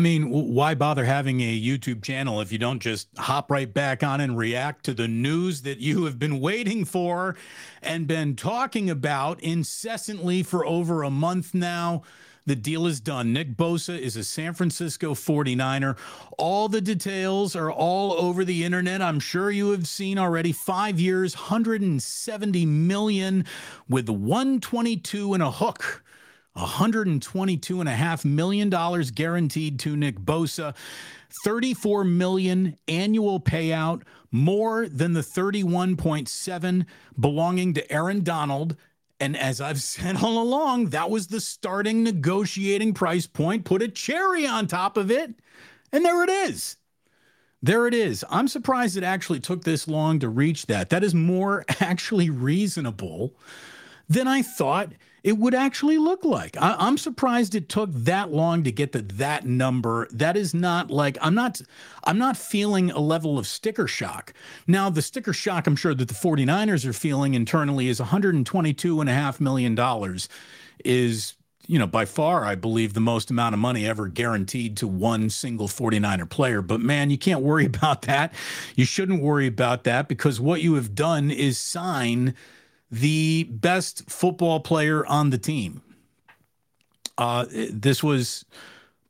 I mean, why bother having a YouTube channel if you don't just hop right back on and react to the news that you have been waiting for and been talking about incessantly for over a month now? The deal is done. Nick Bosa is a San Francisco 49er. All the details are all over the internet. I'm sure you have seen already. Five years, 170 million with 122 and a hook. $122.5 million guaranteed to Nick Bosa. 34 million annual payout, more than the 31.7 belonging to Aaron Donald. And as I've said all along, that was the starting negotiating price point. Put a cherry on top of it, and there it is. There it is. I'm surprised it actually took this long to reach that. That is more actually reasonable than I thought it would actually look like. I, am surprised it took that long to get to that number. That is not like I'm not I'm not feeling a level of sticker shock. Now, the sticker shock I'm sure that the 49ers are feeling internally is 122 and a half million dollars is you know, by far, I believe the most amount of money ever guaranteed to one single 49er player. But man, you can't worry about that. You shouldn't worry about that because what you have done is sign the best football player on the team. Uh, this was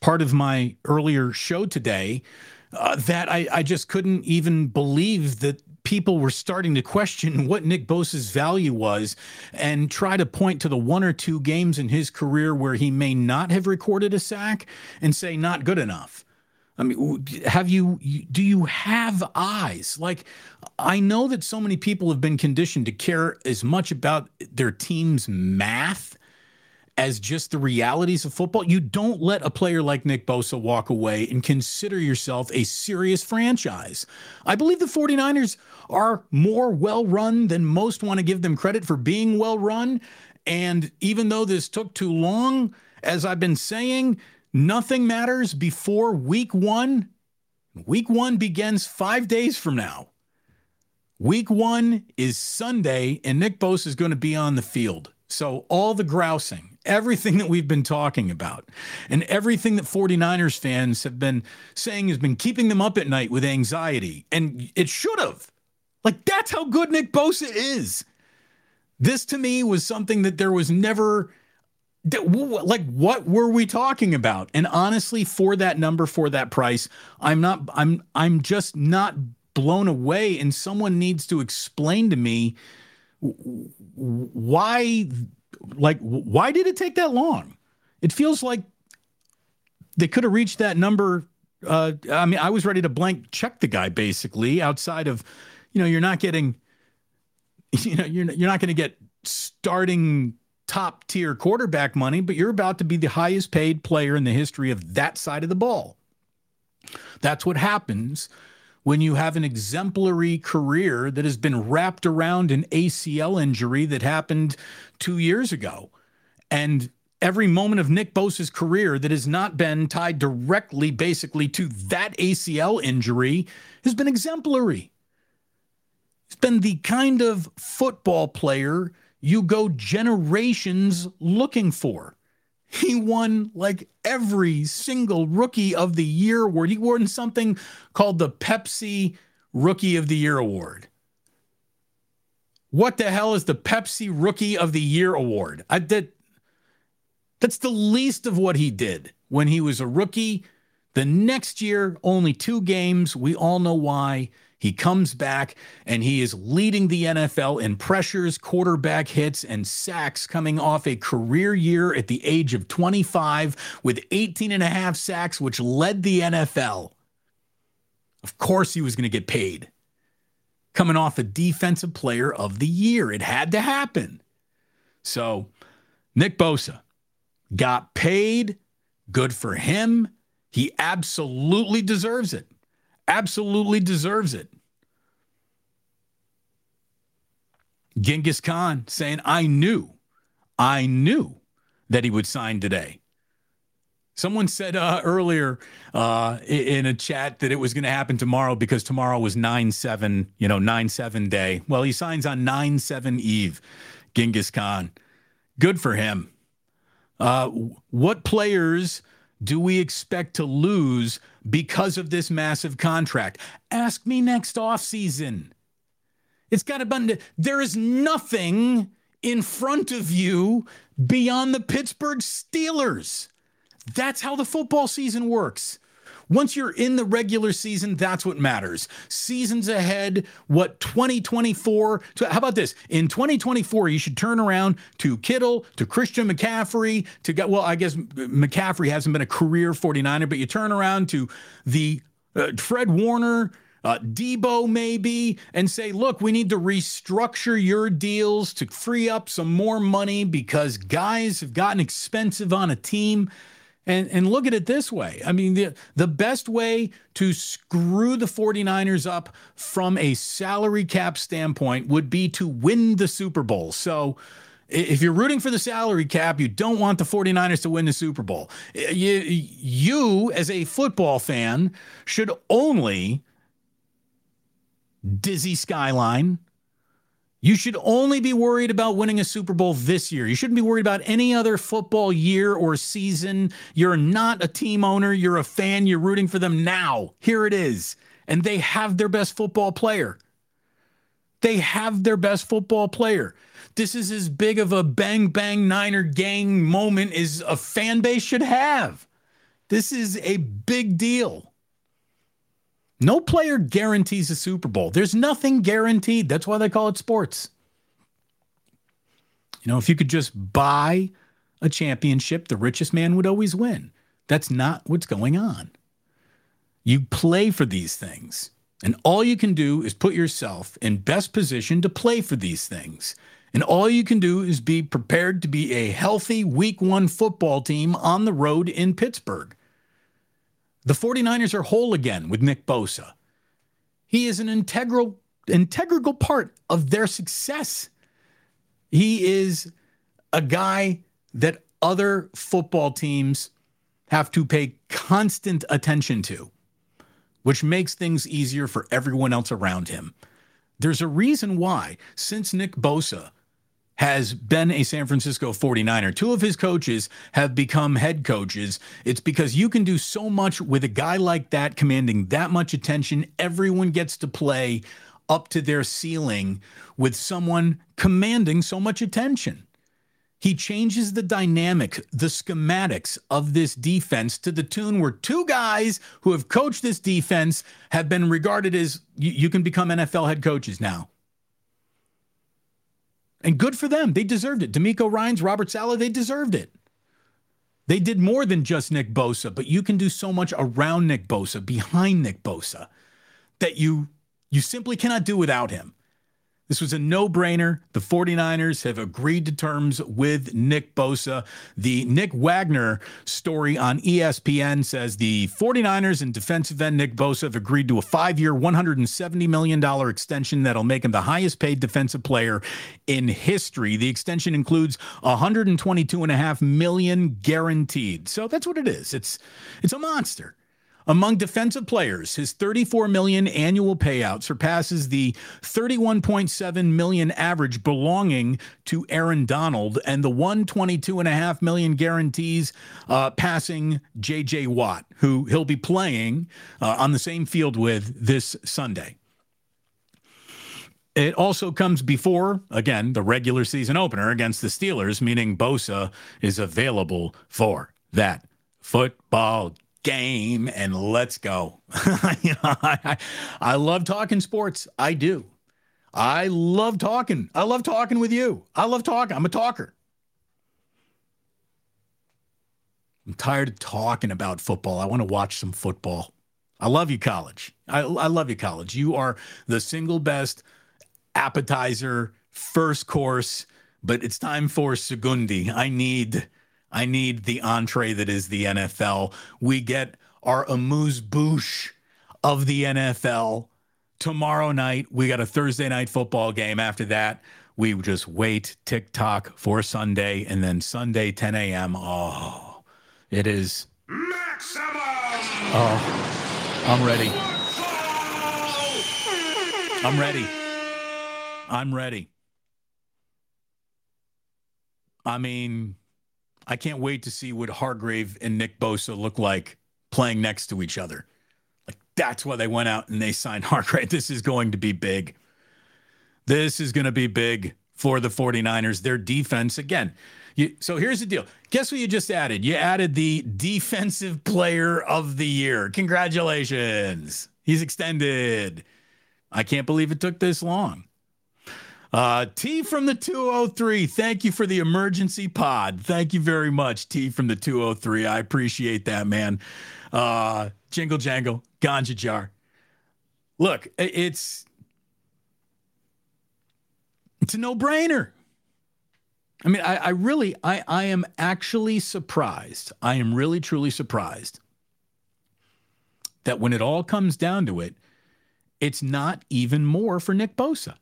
part of my earlier show today uh, that I, I just couldn't even believe that people were starting to question what Nick Bosa's value was and try to point to the one or two games in his career where he may not have recorded a sack and say, not good enough. I mean, have you, do you have eyes? Like, I know that so many people have been conditioned to care as much about their team's math as just the realities of football. You don't let a player like Nick Bosa walk away and consider yourself a serious franchise. I believe the 49ers are more well run than most want to give them credit for being well run. And even though this took too long, as I've been saying, Nothing matters before week one. Week one begins five days from now. Week one is Sunday, and Nick Bosa is going to be on the field. So, all the grousing, everything that we've been talking about, and everything that 49ers fans have been saying has been keeping them up at night with anxiety. And it should have. Like, that's how good Nick Bosa is. This to me was something that there was never like what were we talking about? And honestly for that number for that price i'm not i'm i'm just not blown away and someone needs to explain to me why like why did it take that long? It feels like they could have reached that number uh i mean i was ready to blank check the guy basically outside of you know you're not getting you know you're, you're not going to get starting top tier quarterback money, but you're about to be the highest paid player in the history of that side of the ball. That's what happens when you have an exemplary career that has been wrapped around an ACL injury that happened two years ago. And every moment of Nick Bosa's career that has not been tied directly, basically, to that ACL injury has been exemplary. He's been the kind of football player you go generations looking for. He won like every single rookie of the year award. He won something called the Pepsi Rookie of the Year Award. What the hell is the Pepsi Rookie of the Year Award? I did that's the least of what he did when he was a rookie. The next year, only two games. We all know why. He comes back and he is leading the NFL in pressures, quarterback hits, and sacks coming off a career year at the age of 25 with 18 and a half sacks, which led the NFL. Of course, he was going to get paid. Coming off a defensive player of the year. It had to happen. So, Nick Bosa got paid. Good for him. He absolutely deserves it absolutely deserves it. Genghis Khan saying, I knew, I knew that he would sign today. Someone said uh, earlier uh, in a chat that it was going to happen tomorrow because tomorrow was 9 7, you know, 9 7 day. Well, he signs on 9 7 Eve, Genghis Khan. Good for him. Uh, what players do we expect to lose because of this massive contract? Ask me next offseason. It's got to be, there is nothing in front of you beyond the Pittsburgh Steelers. That's how the football season works. Once you're in the regular season, that's what matters. Seasons ahead, what 2024? How about this? In 2024, you should turn around to Kittle, to Christian McCaffrey, to get, well, I guess McCaffrey hasn't been a career 49er, but you turn around to the uh, Fred Warner, uh, Deebo maybe, and say, look, we need to restructure your deals to free up some more money because guys have gotten expensive on a team. And, and look at it this way. I mean, the, the best way to screw the 49ers up from a salary cap standpoint would be to win the Super Bowl. So, if you're rooting for the salary cap, you don't want the 49ers to win the Super Bowl. You, you, as a football fan, should only dizzy skyline, you should only be worried about winning a Super Bowl this year. You shouldn't be worried about any other football year or season. You're not a team owner, you're a fan, you're rooting for them now. Here it is. And they have their best football player. They have their best football player. This is as big of a bang bang Niner gang moment as a fan base should have. This is a big deal. No player guarantees a Super Bowl. There's nothing guaranteed. That's why they call it sports. You know, if you could just buy a championship, the richest man would always win. That's not what's going on. You play for these things, and all you can do is put yourself in best position to play for these things. And all you can do is be prepared to be a healthy week one football team on the road in Pittsburgh. The 49ers are whole again with Nick Bosa. He is an integral integral part of their success. He is a guy that other football teams have to pay constant attention to, which makes things easier for everyone else around him. There's a reason why, since Nick Bosa has been a San Francisco 49er. Two of his coaches have become head coaches. It's because you can do so much with a guy like that commanding that much attention. Everyone gets to play up to their ceiling with someone commanding so much attention. He changes the dynamic, the schematics of this defense to the tune where two guys who have coached this defense have been regarded as you, you can become NFL head coaches now. And good for them. They deserved it. DeMeco Ryans, Robert Saleh, they deserved it. They did more than just Nick Bosa, but you can do so much around Nick Bosa, behind Nick Bosa, that you you simply cannot do without him. This was a no brainer. The 49ers have agreed to terms with Nick Bosa. The Nick Wagoner story on ESPN says the 49ers and defensive end Nick Bosa have agreed to a five year, $170 million extension that'll make him the highest paid defensive player in history. The extension includes 122.5 million guaranteed. So that's what it is. It's, it's a monster. Among defensive players, his 34 million annual payout surpasses the 31.7 million average belonging to Aaron Donald and the 122.5 million guarantees uh, passing J.J. Watt, who he'll be playing uh, on the same field with this Sunday. It also comes before, again, the regular season opener against the Steelers, meaning Bosa is available for that football game and let's go. you know, I, I love talking sports. I do. I love talking. I love talking with you. I love talking. I'm a talker. I'm tired of talking about football. I want to watch some football. I love you, college. I, I love you, college. You are the single best appetizer, first course, but it's time for Segundi. I need I need the entree that is the NFL. We get our amuse bouche of the NFL tomorrow night. We got a Thursday night football game. After that, we just wait TikTok for Sunday, and then Sunday 10 a.m. Oh, it is maximum. Oh, I'm ready. I'm ready. I'm ready. I mean, I can't wait to see what Hargrave and Nick Bosa look like playing next to each other. Like that's why they went out and they signed Hargrave. This is going to be big. This is going to be big for the 49ers. Their defense, again, you, so here's the deal. Guess what you just added? You added the defensive player of the year. Congratulations. He's extended. I can't believe it took this long. Uh, T from the 203. Thank you for the emergency pod. Thank you very much, T from the 203. I appreciate that, man. Uh, jingle jangle, ganja jar. Look, it's it's a no-brainer. I mean, I, I really, I, I am actually surprised. I am really, truly surprised that when it all comes down to it, it's not even more for Nick Bosa.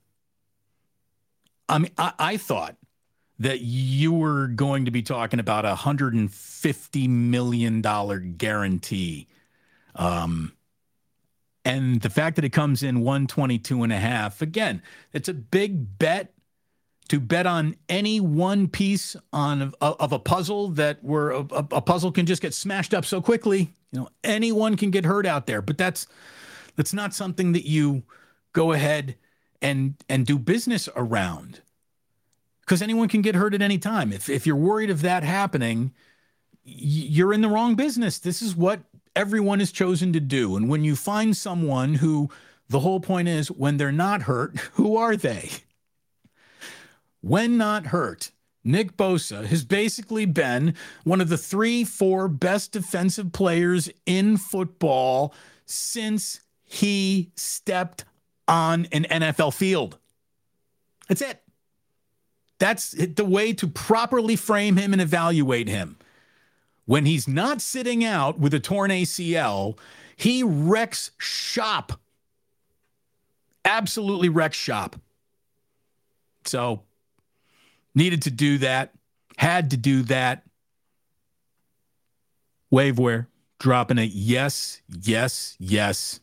I mean, I, I thought that you were going to be talking about a $150 million guarantee. Um, and the fact that it comes in 122 and a half, again, it's a big bet to bet on any one piece on of a puzzle that where a, a, puzzle can just get smashed up so quickly. You know, anyone can get hurt out there, but that's that's not something that you go ahead and and do business around because anyone can get hurt at any time. If if you're worried of that happening, you're in the wrong business. This is what everyone has chosen to do. And when you find someone who the whole point is when they're not hurt, who are they? when not hurt, Nick Bosa has basically been one of the three, four best defensive players in football since he stepped on an NFL field. That's it. That's the way to properly frame him and evaluate him. When he's not sitting out with a torn ACL, he wrecks shop. Absolutely wrecks shop. So needed to do that, had to do that. Waveware dropping a yes, yes, yes.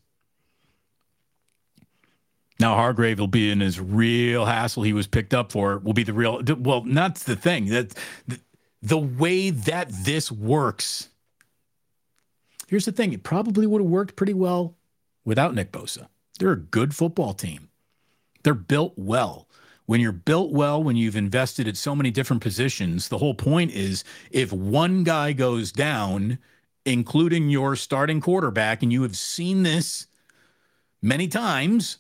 Now Hargrave will be in his real hassle he was picked up for. Will be the real well. That's the thing that the, the way that this works. Here's the thing: it probably would have worked pretty well without Nick Bosa. They're a good football team. They're built well when you're built well, when you've invested at so many different positions, the whole point is if one guy goes down, including your starting quarterback, and you have seen this many times,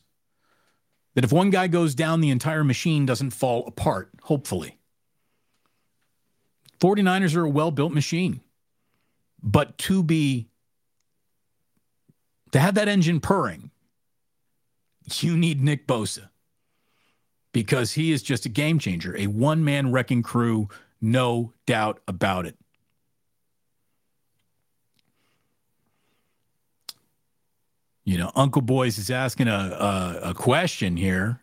that if one guy goes down, the entire machine doesn't fall apart, hopefully. 49ers are a well built machine. But to be, to have that engine purring, you need Nick Bosa because he is just a game changer, a one man wrecking crew, no doubt about it. You know, Uncle Boys is asking a, a, a question here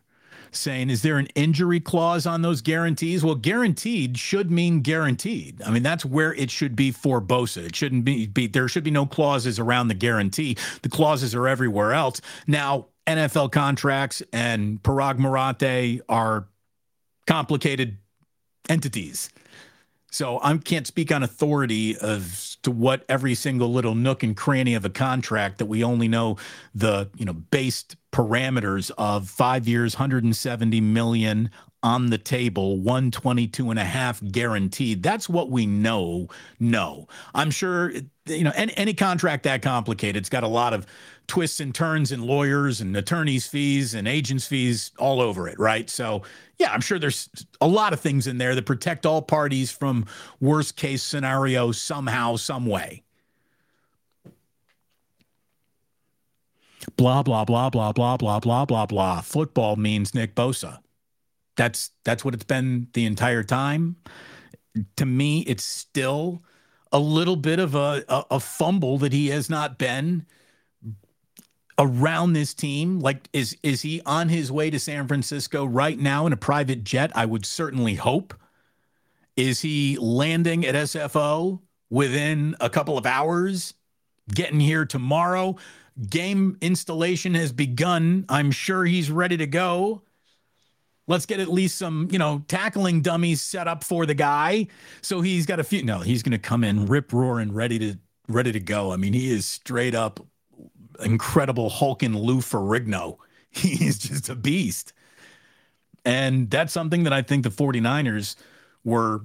saying, is there an injury clause on those guarantees? Well, guaranteed should mean guaranteed. I mean, that's where it should be for Bosa. It shouldn't be, be there should be no clauses around the guarantee. The clauses are everywhere else. Now, NFL contracts and Paraag Marathe are complicated entities. So I can't speak on authority as to what every single little nook and cranny of a contract that we only know the, you know, based parameters of five years, 170 million on the table, 122 and a half guaranteed. That's what we know. No, I'm sure, you know, any, any contract that complicated, it's got a lot of twists and turns and lawyers and attorneys' fees and agents' fees all over it, right? So, yeah, I'm sure there's a lot of things in there that protect all parties from worst case scenario somehow, some way. Blah blah blah blah blah blah blah blah blah. Football means Nick Bosa. That's that's what it's been the entire time. To me, it's still a little bit of a, a, a fumble that he has not been around this team? Like, is is he on his way to San Francisco right now in a private jet? I would certainly hope. Is he landing at SFO within a couple of hours? Getting here tomorrow. Game installation has begun. I'm sure he's ready to go. Let's get at least some, you know, tackling dummies set up for the guy. So he's got a few. No, he's going to come in rip roaring, ready to ready to go. I mean, he is straight up incredible Hulk and Lou Ferrigno. He's just a beast. And that's something that I think the 49ers were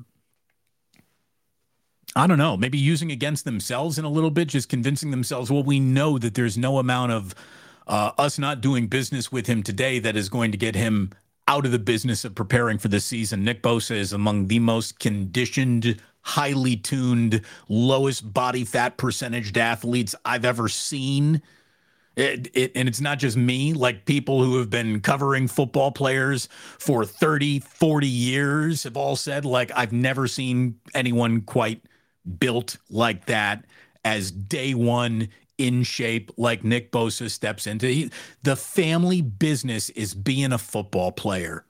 I don't know, maybe using against themselves in a little bit, just convincing themselves, well, we know that there's no amount of uh, us not doing business with him today that is going to get him out of the business of preparing for the season. Nick Bosa is among the most conditioned, highly tuned, lowest body fat percentage athletes I've ever seen. It, it, and it's not just me, like people who have been covering football players for 30, 40 years have all said, like, I've never seen anyone quite built like that as day one in shape like Nick Bosa steps into. He, the family business is being a football player.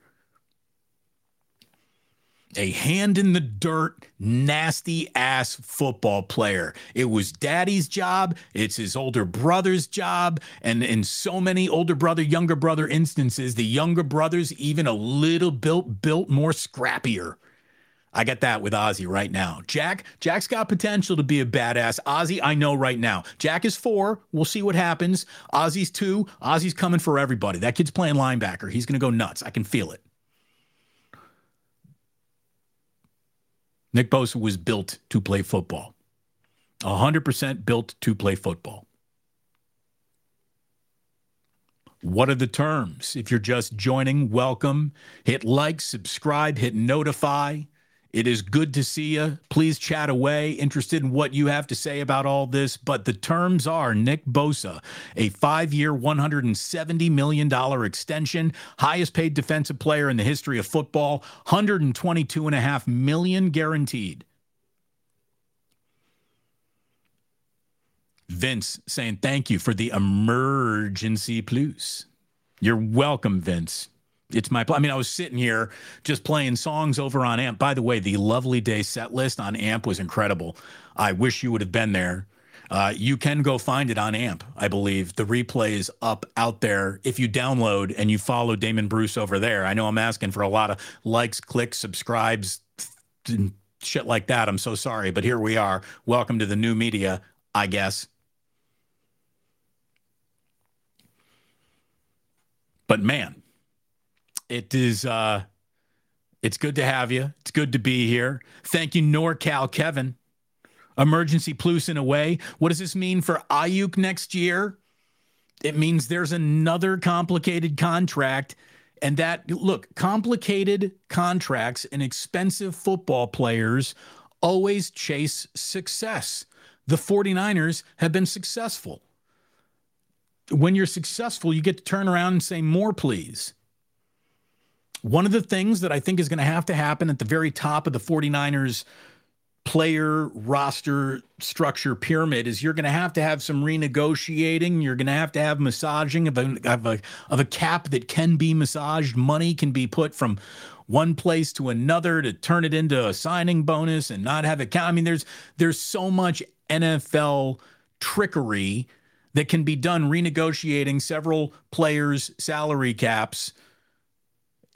A hand in the dirt, nasty ass football player. It was daddy's job. It's his older brother's job. And in so many older brother, younger brother instances, the younger brother's even a little built, built more scrappier I get that with Ozzy right now. Jack, Jack's got potential to be a badass. Ozzy, I know right now. Jack is four. We'll see what happens. Ozzy's two. Ozzy's coming for everybody. That kid's playing linebacker. He's going to go nuts. I can feel it. Nick Bosa was built to play football. 100% built to play football. What are the terms? If you're just joining, welcome. Hit like, subscribe, hit notify. It is good to see you. Please chat away. Interested in what you have to say about all this. But the terms are Nick Bosa, a five year, $170 million extension, highest paid defensive player in the history of football, 122.5 million guaranteed. Vince saying thank you for the emergency plus. You're welcome, Vince it's my i mean i was sitting here just playing songs over on amp. By the way the lovely day set list on amp was incredible. I wish you would have been there. Uh, you can go find it on amp i believe. The replay is up out there. If you download and you follow damon bruce over there i know i'm asking for a lot of likes clicks subscribes shit like that. I'm so sorry but here we are. Welcome to the new media i guess. But man it is uh it's good to have you. It's good to be here. Thank you, NorCal Kevin. Emergency plus in a way. What does this mean for Aiyuk next year? It means there's another complicated contract. And that, look, complicated contracts and expensive football players always chase success. The 49ers have been successful. When you're successful, you get to turn around and say, more, please. One of the things that I think is going to have to happen at the very top of the 49ers player roster structure pyramid is you're going to have to have some renegotiating. You're going to have to have massaging of a, of a, of a cap that can be massaged. Money can be put from one place to another to turn it into a signing bonus and not have it count. I mean, there's there's so much NFL trickery that can be done renegotiating several players' salary caps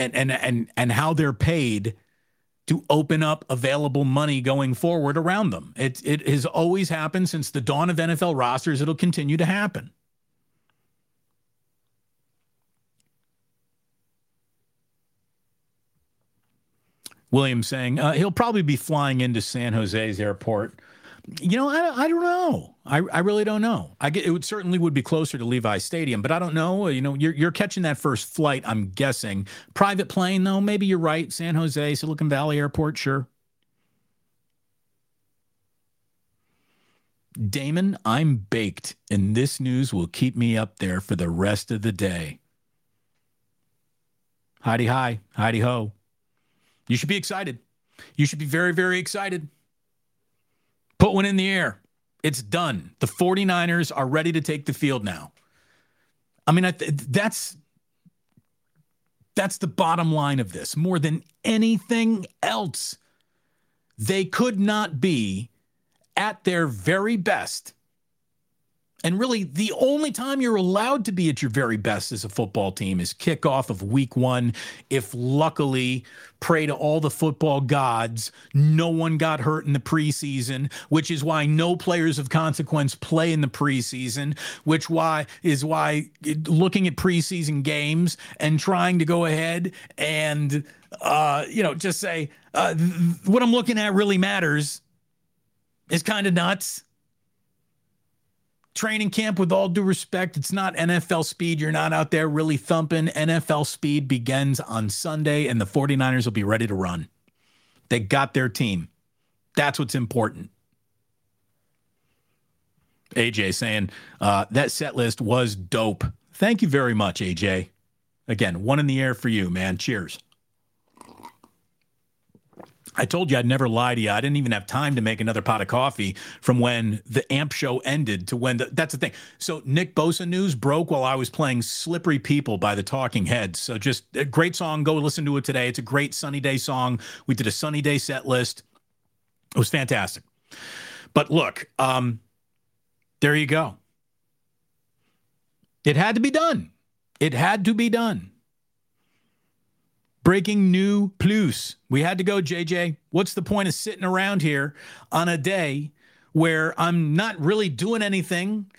and and and and how they're paid to open up available money going forward around them. It it has always happened since the dawn of NFL rosters. It'll continue to happen. Williams saying uh, he'll probably be flying into San Jose's airport you know, I, I don't know. I, I really don't know. I get it would certainly would be closer to Levi Stadium, but I don't know. Uh, you know, you're you're catching that first flight. I'm guessing private plane though. Maybe you're right. San Jose, Silicon Valley Airport, sure. Damon, I'm baked, and this news will keep me up there for the rest of the day. Heidi hi, Heidi ho. You should be excited. You should be very, very excited. Put one in the air. It's done. The 49ers are ready to take the field now. I mean, that's that's the bottom line of this. More than anything else, they could not be at their very best And really, the only time you're allowed to be at your very best as a football team is kickoff of week one. If luckily, pray to all the football gods, no one got hurt in the preseason, which is why no players of consequence play in the preseason, which why is why looking at preseason games and trying to go ahead and uh, you know just say uh, th- what I'm looking at really matters is kind of nuts training camp, with all due respect, it's not NFL speed. You're not out there really thumping. NFL speed begins on Sunday, and the 49ers will be ready to run. They got their team. That's what's important. AJ saying uh, that set list was dope. Thank you very much, AJ. Again, one in the air for you, man. Cheers. I told you I'd never lie to you. I didn't even have time to make another pot of coffee from when the AMP show ended to when the, that's the thing. So Nick Bosa news broke while I was playing Slippery People by the Talking Heads. So just a great song. Go listen to it today. It's a great sunny day song. We did a sunny day set list. It was fantastic. But look, um, there you go. It had to be done. It had to be done. Breaking new plus. We had to go, JJ. What's the point of sitting around here on a day where I'm not really doing anything?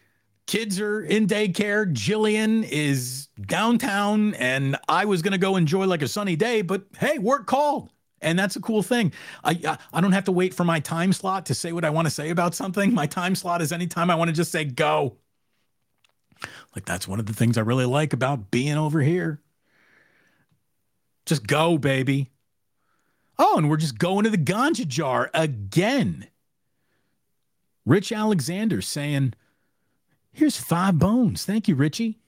Kids are in daycare. Jillian is downtown, and I was going to go enjoy like a sunny day, but hey, work called. And that's a cool thing. I I don't have to wait for my time slot to say what I want to say about something. My time slot is anytime I want to just say go. Like that's one of the things I really like about being over here. Just go, baby. Oh, and we're just going to the ganja jar again. Rich Alexander saying, Here's five bones. Thank you, Richie.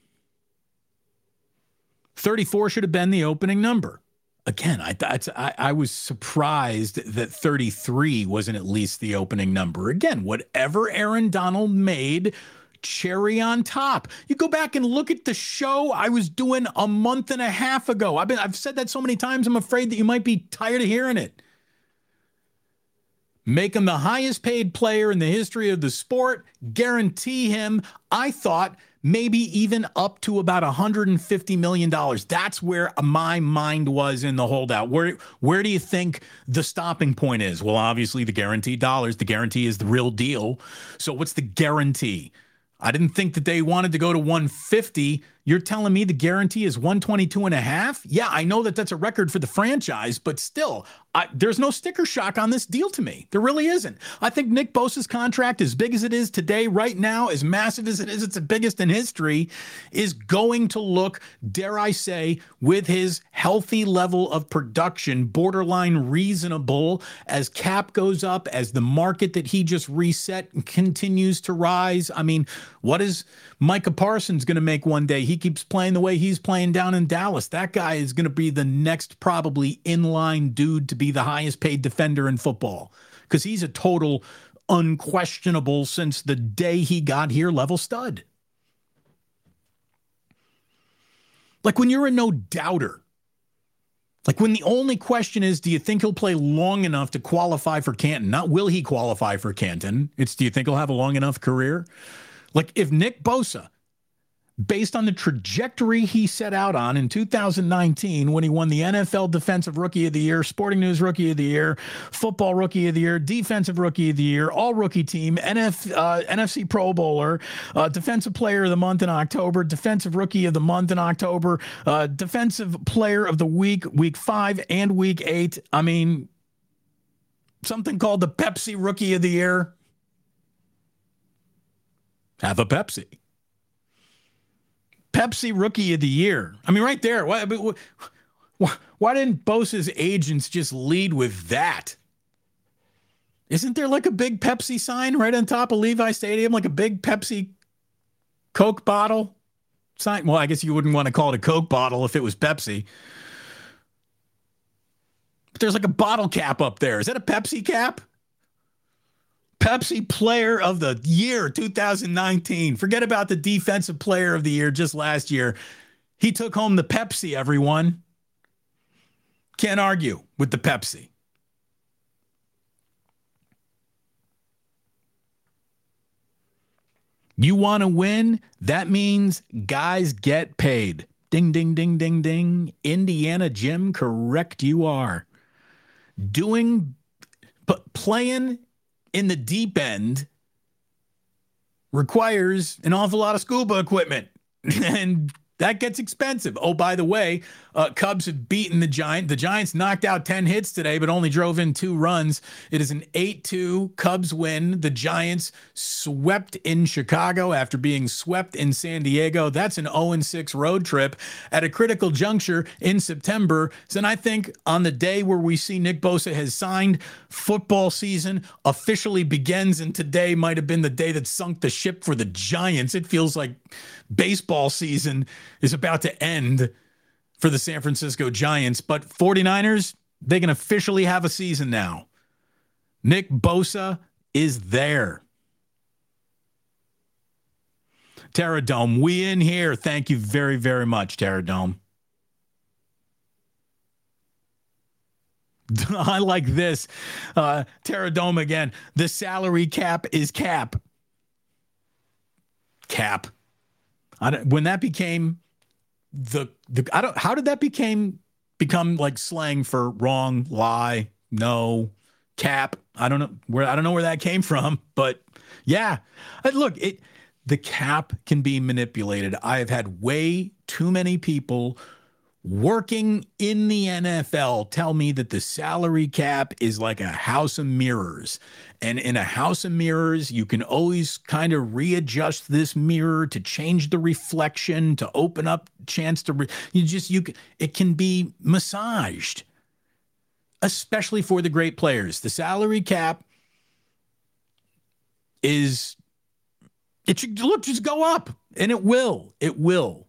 34 should have been the opening number. Again, I, I, I was surprised that 33 wasn't at least the opening number. Again, whatever Aaron Donald made cherry on top. You go back and look at the show I was doing a month and a half ago. I've been I've said that so many times I'm afraid that you might be tired of hearing it. Make him the highest paid player in the history of the sport, guarantee him, I thought, maybe even up to about $150 million. That's where my mind was in the holdout. Where where do you think the stopping point is? Well, obviously the guaranteed dollars. The guarantee is the real deal. So what's the guarantee? I didn't think that they wanted to go to 150 you're telling me the guarantee is 122 and a half? Yeah, I know that that's a record for the franchise, but still, I, there's no sticker shock on this deal to me. There really isn't. I think Nick Bosa's contract, as big as it is today, right now, as massive as it is, it's the biggest in history, is going to look, dare I say, with his healthy level of production, borderline reasonable as cap goes up, as the market that he just reset continues to rise. I mean, what is Micah Parsons going to make one day? He keeps playing the way he's playing down in Dallas, that guy is going to be the next probably in line dude to be the highest paid defender in football because he's a total unquestionable since the day he got here level stud. Like when you're a no doubter, like when the only question is, do you think he'll play long enough to qualify for Canton? Not will he qualify for Canton? It's do you think he'll have a long enough career? Like if Nick Bosa based on the trajectory he set out on in 2019 when he won the NFL Defensive Rookie of the Year, Sporting News Rookie of the Year, Football Rookie of the Year, Defensive Rookie of the Year, All Rookie Team, NF, uh, NFC Pro Bowler, uh, Defensive Player of the Month in October, Defensive Rookie of the Month in October, uh, Defensive Player of the Week, Week Five and Week Eight. I mean, something called the Pepsi Rookie of the Year. Have a Pepsi. Pepsi Rookie of the Year. I mean, right there. Why, why didn't Bosa's agents just lead with that? Isn't there like a big Pepsi sign right on top of Levi Stadium, like a big Pepsi Coke bottle sign? Well, I guess you wouldn't want to call it a Coke bottle if it was Pepsi. But there's like a bottle cap up there. Is that a Pepsi cap? Pepsi Player of the Year 2019. Forget about the Defensive Player of the Year just last year. He took home the Pepsi, everyone. Can't argue with the Pepsi. You want to win? That means guys get paid. Ding, ding, ding, ding, ding. Indiana Jim, correct you are. Doing, but playing in the deep end requires an awful lot of scuba equipment. and that gets expensive. Oh, by the way, uh, Cubs have beaten the Giant. The Giants knocked out 10 hits today, but only drove in two runs. It is an 8 2 Cubs win. The Giants swept in Chicago after being swept in San Diego. That's an 0 6 road trip at a critical juncture in September. So, and I think on the day where we see Nick Bosa has signed, football season officially begins. And today might have been the day that sunk the ship for the Giants. It feels like baseball season is about to end for the San Francisco Giants. But 49ers, they can officially have a season now. Nick Bosa is there. Terra Dome, we in here. Thank you very, very much, Terra Dome. I like this. Uh, Terra Dome again. The salary cap is cap. Cap. When that became the the I don't how did that became become like slang for wrong, lie, no, cap. I don't know where I don't know where that came from, but yeah. Uh, look, it the cap can be manipulated. I have had way too many people working in the NFL tell me that the salary cap is like a house of mirrors. And in a house of mirrors, you can always kind of readjust this mirror to change the reflection, to open up chance to re- you just you can it can be massaged. Especially for the great players. The salary cap is it should look just go up and it will. It will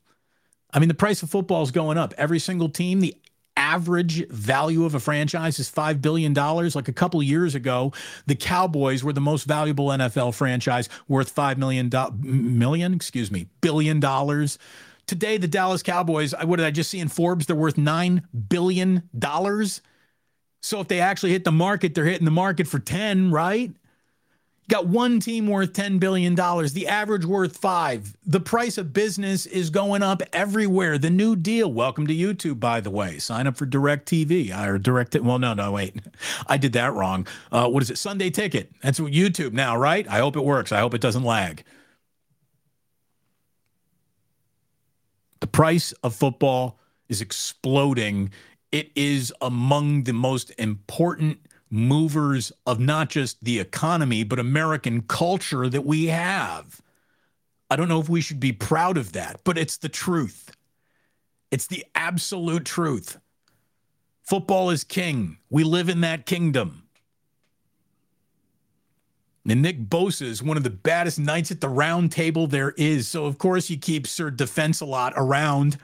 I mean, the price of football is going up. Every single team, the average value of a franchise is $5 billion. Like a couple years ago, the Cowboys were the most valuable NFL franchise worth $5 million, million, excuse me, billion dollars. Today, the Dallas Cowboys, what did I just see in Forbes? They're worth $9 billion. So if they actually hit the market, they're hitting the market for 10, right? Got one team worth $10 billion, the average worth five. The price of business is going up everywhere. The new deal. Welcome to YouTube, by the way. Sign up for Direct TV or Direct. Well, no, no, wait. I did that wrong. Uh, what is it? Sunday Ticket. That's YouTube now, right? I hope it works. I hope it doesn't lag. The price of football is exploding. It is among the most important movers of not just the economy, but American culture that we have. I don't know if we should be proud of that, but it's the truth. It's the absolute truth. Football is king. We live in that kingdom. And Nick Bosa is one of the baddest knights at the round table there is. So, of course, you keep Sir Defense a lot around.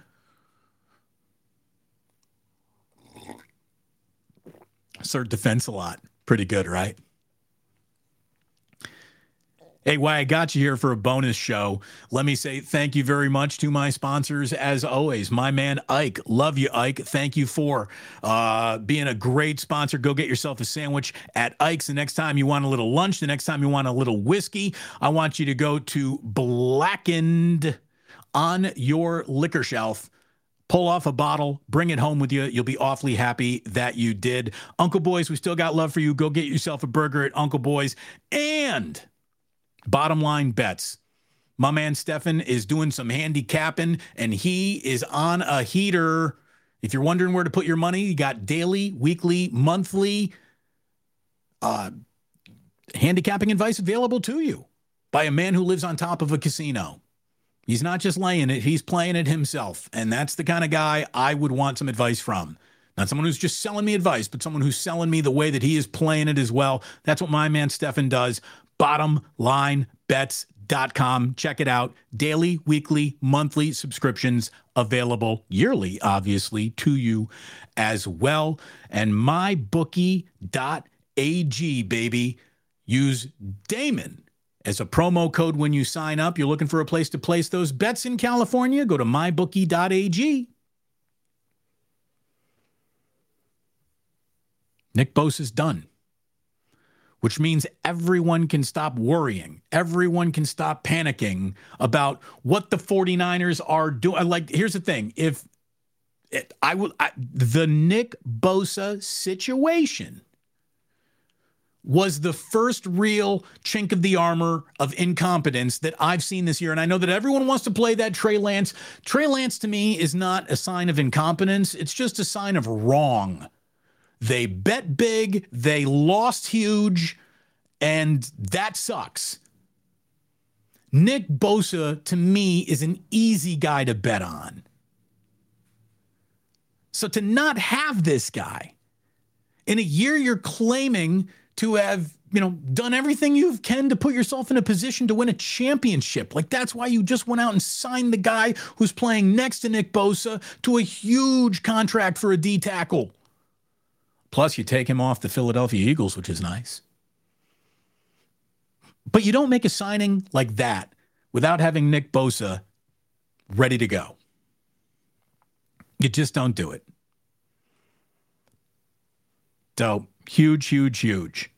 Sir Defense a lot. Pretty good, right? Hey, why I got you here for a bonus show. Let me say thank you very much to my sponsors, as always. My man Ike, love you, Ike. Thank you for uh, being a great sponsor. Go get yourself a sandwich at Ike's. The next time you want a little lunch, the next time you want a little whiskey, I want you to go to Blackened on your liquor shelf pull off a bottle, bring it home with you. You'll be awfully happy that you did. Uncle Boys, we still got love for you. Go get yourself a burger at Uncle Boys. And bottom line bets. My man Stefan is doing some handicapping and he is on a heater. If you're wondering where to put your money, you got daily, weekly, monthly uh, handicapping advice available to you by a man who lives on top of a casino. He's not just laying it, he's playing it himself. And that's the kind of guy I would want some advice from. Not someone who's just selling me advice, but someone who's selling me the way that he is playing it as well. That's what my man Stefan does. Bottomlinebets.com. Check it out. Daily, weekly, monthly subscriptions available yearly, obviously, to you as well. And mybookie.ag, baby. Use Damon as a promo code when you sign up. You're looking for a place to place those bets in California? Go to mybookie.ag. Nick Bosa is done. which means everyone can stop worrying. Everyone can stop panicking about what the 49ers are doing. Uh, like, here's the thing if it, I will, the Nick Bosa situation was the first real chink of the armor of incompetence that I've seen this year. And I know that everyone wants to play that Trey Lance. Trey Lance to me is not a sign of incompetence, it's just a sign of wrong. They bet big, they lost huge, and that sucks. Nick Bosa, to me, is an easy guy to bet on. So to not have this guy in a year you're claiming to have, you know, done everything you can to put yourself in a position to win a championship. Like that's why you just went out and signed the guy who's playing next to Nick Bosa to a huge contract for a D tackle. Plus, you take him off the Philadelphia Eagles, which is nice. But you don't make a signing like that without having Nick Bosa ready to go. You just don't do it. So huge, huge, huge.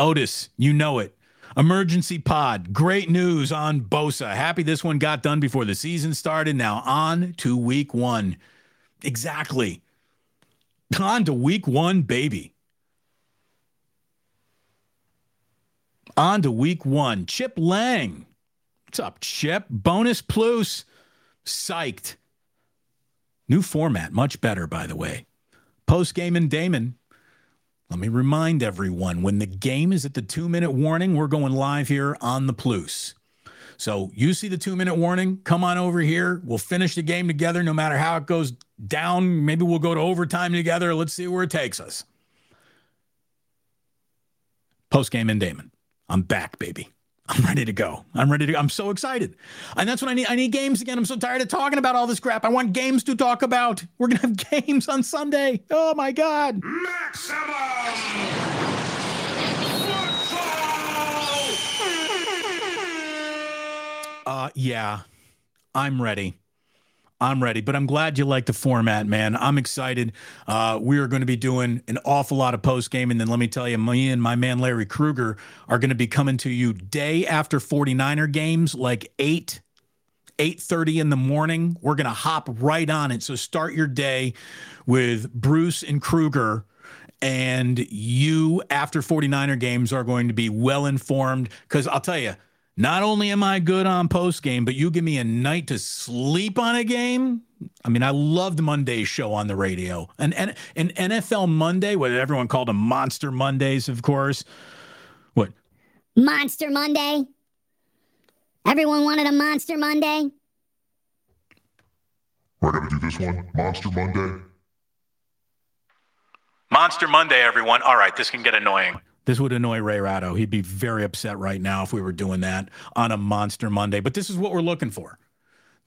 Otis, you know it. Emergency pod. Great news on Bosa. Happy this one got done before the season started. Now on to week one. Exactly. On to week one, baby. On to week one. Chip Lang. What's up, Chip? Bonus plus. Psyched. New format, much better, by the way. Post game and Damon. Let me remind everyone when the game is at the two minute warning, we're going live here on the Plus. So you see the two minute warning, come on over here. We'll finish the game together no matter how it goes down. Maybe we'll go to overtime together. Let's see where it takes us. Post game and Damon. I'm back, baby. I'm ready to go. I'm ready to. I'm so excited. And that's what I need. I need games again. I'm so tired of talking about all this crap. I want games to talk about. We're going to have games on Sunday. Oh my God. Maximum Uh, yeah, I'm ready. I'm ready, but I'm glad you like the format, man. I'm excited. Uh, we are going to be doing an awful lot of post game, and then let me tell you, me and my man Larry Krueger are going to be coming to you day after 49er games, like eight, 8:30 in the morning. We're going to hop right on it. So start your day with Bruce and Krueger and you after 49er games are going to be well informed because I'll tell you not only am I good on post game, but you give me a night to sleep on a game. I mean, I loved Monday's show on the radio. And and an NFL Monday, what everyone called a Monster Mondays, of course. What? Monster Monday. Everyone wanted a Monster Monday. We're gonna do this one, Monster Monday. Monster Monday, everyone. All right, this can get annoying. This would annoy Ray Ratto. He'd be very upset right now if we were doing that on a Monster Monday. But this is what we're looking for.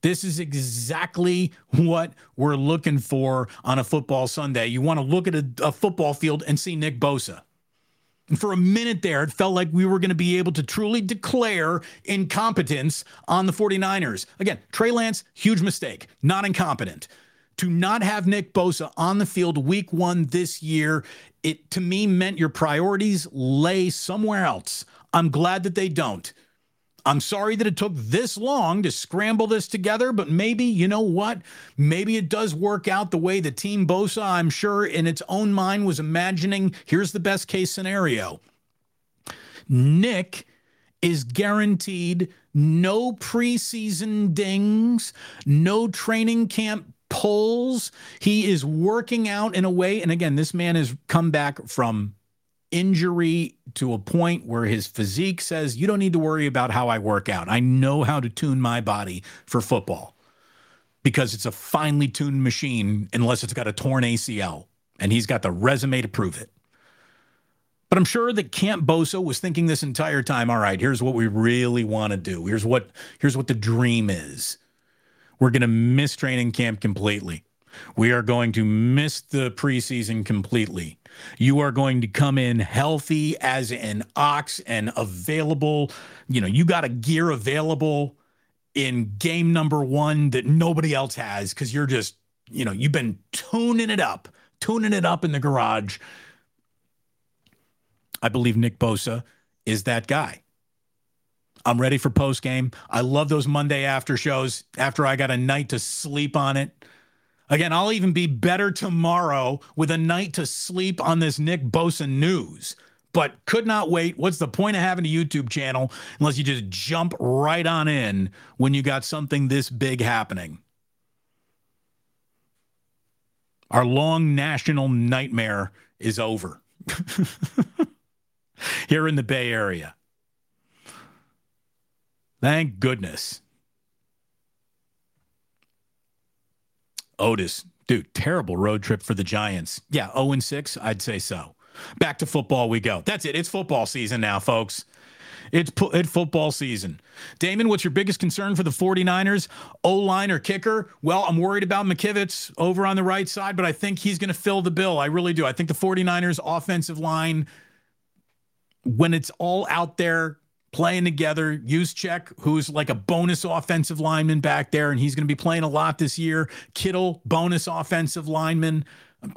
This is exactly what we're looking for on a football Sunday. You want to look at a, a football field and see Nick Bosa. And for a minute there, it felt like we were going to be able to truly declare incompetence on the 49ers. Again, Trey Lance, huge mistake, not incompetent. To not have Nick Bosa on the field week one this year it to me meant your priorities lay somewhere else. I'm glad that they don't. I'm sorry that it took this long to scramble this together, but maybe, you know what? Maybe it does work out the way the team Bosa, I'm sure, in its own mind was imagining. Here's the best case scenario Nick is guaranteed no preseason dings, no training camp pulls. He is working out in a way. And again, this man has come back from injury to a point where his physique says, You don't need to worry about how I work out. I know how to tune my body for football because it's a finely tuned machine, unless it's got a torn ACL. And he's got the resume to prove it. But I'm sure that Camp Bosa was thinking this entire time, all right, here's what we really want to do. Here's what here's what the dream is. We're going to miss training camp completely. We are going to miss the preseason completely. You are going to come in healthy as an ox and available. You know, you got a gear available in game number one that nobody else has because you're just, you know, you've been tuning it up, tuning it up in the garage. I believe Nick Bosa is that guy. I'm ready for post game. I love those Monday after shows after I got a night to sleep on it. Again, I'll even be better tomorrow with a night to sleep on this Nick Bosa news, but could not wait. What's the point of having a YouTube channel unless you just jump right on in when you got something this big happening? Our long national nightmare is over here in the Bay Area. Thank goodness. Otis, dude, terrible road trip for the Giants. Yeah, 0 and 6, I'd say so. Back to football we go. That's it. It's football season now, folks. It's, it's football season. Damon, what's your biggest concern for the 49ers? O line or kicker? Well, I'm worried about McKivitz over on the right side, but I think he's going to fill the bill. I really do. I think the 49ers offensive line, when it's all out there, playing together. Juszczyk, who's like a bonus offensive lineman back there, and he's going to be playing a lot this year. Kittle, bonus offensive lineman.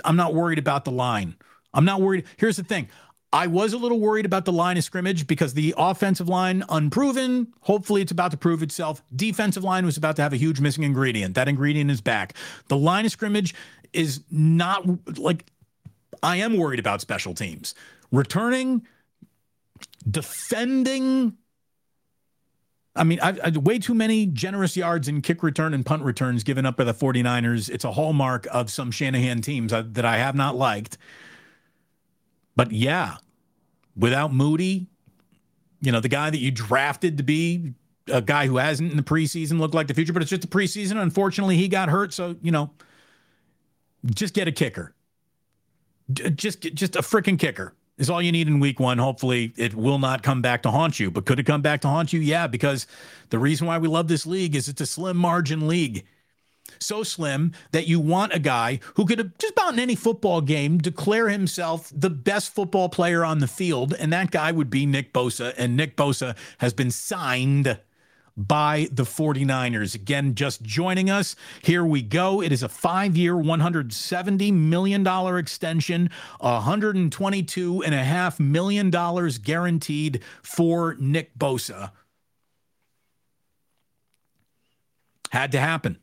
I'm not worried about the line. I'm not worried. Here's the thing. I was a little worried about the line of scrimmage because the offensive line, unproven. Hopefully, it's about to prove itself. Defensive line was about to have a huge missing ingredient. That ingredient is back. The line of scrimmage is not like I am worried about special teams. Returning defending. I mean, I, I, way too many generous yards in kick return and punt returns given up by the 49ers. It's a hallmark of some Shanahan teams that I have not liked. But yeah, without Moody, you know, the guy that you drafted to be a guy who hasn't in the preseason looked like the future, but it's just the preseason. Unfortunately, he got hurt. So, you know, just get a kicker. Just, just a freaking kicker is all you need in week one. Hopefully, it will not come back to haunt you. But could it come back to haunt you? Yeah, because the reason why we love this league is it's a slim margin league. So slim that you want a guy who could just about in any football game declare himself the best football player on the field. And that guy would be Nick Bosa. And Nick Bosa has been signed by the 49ers. Again, just joining us. Here we go. It is a five year, $170 million extension, $122.5 million guaranteed for Nick Bosa. Had to happen.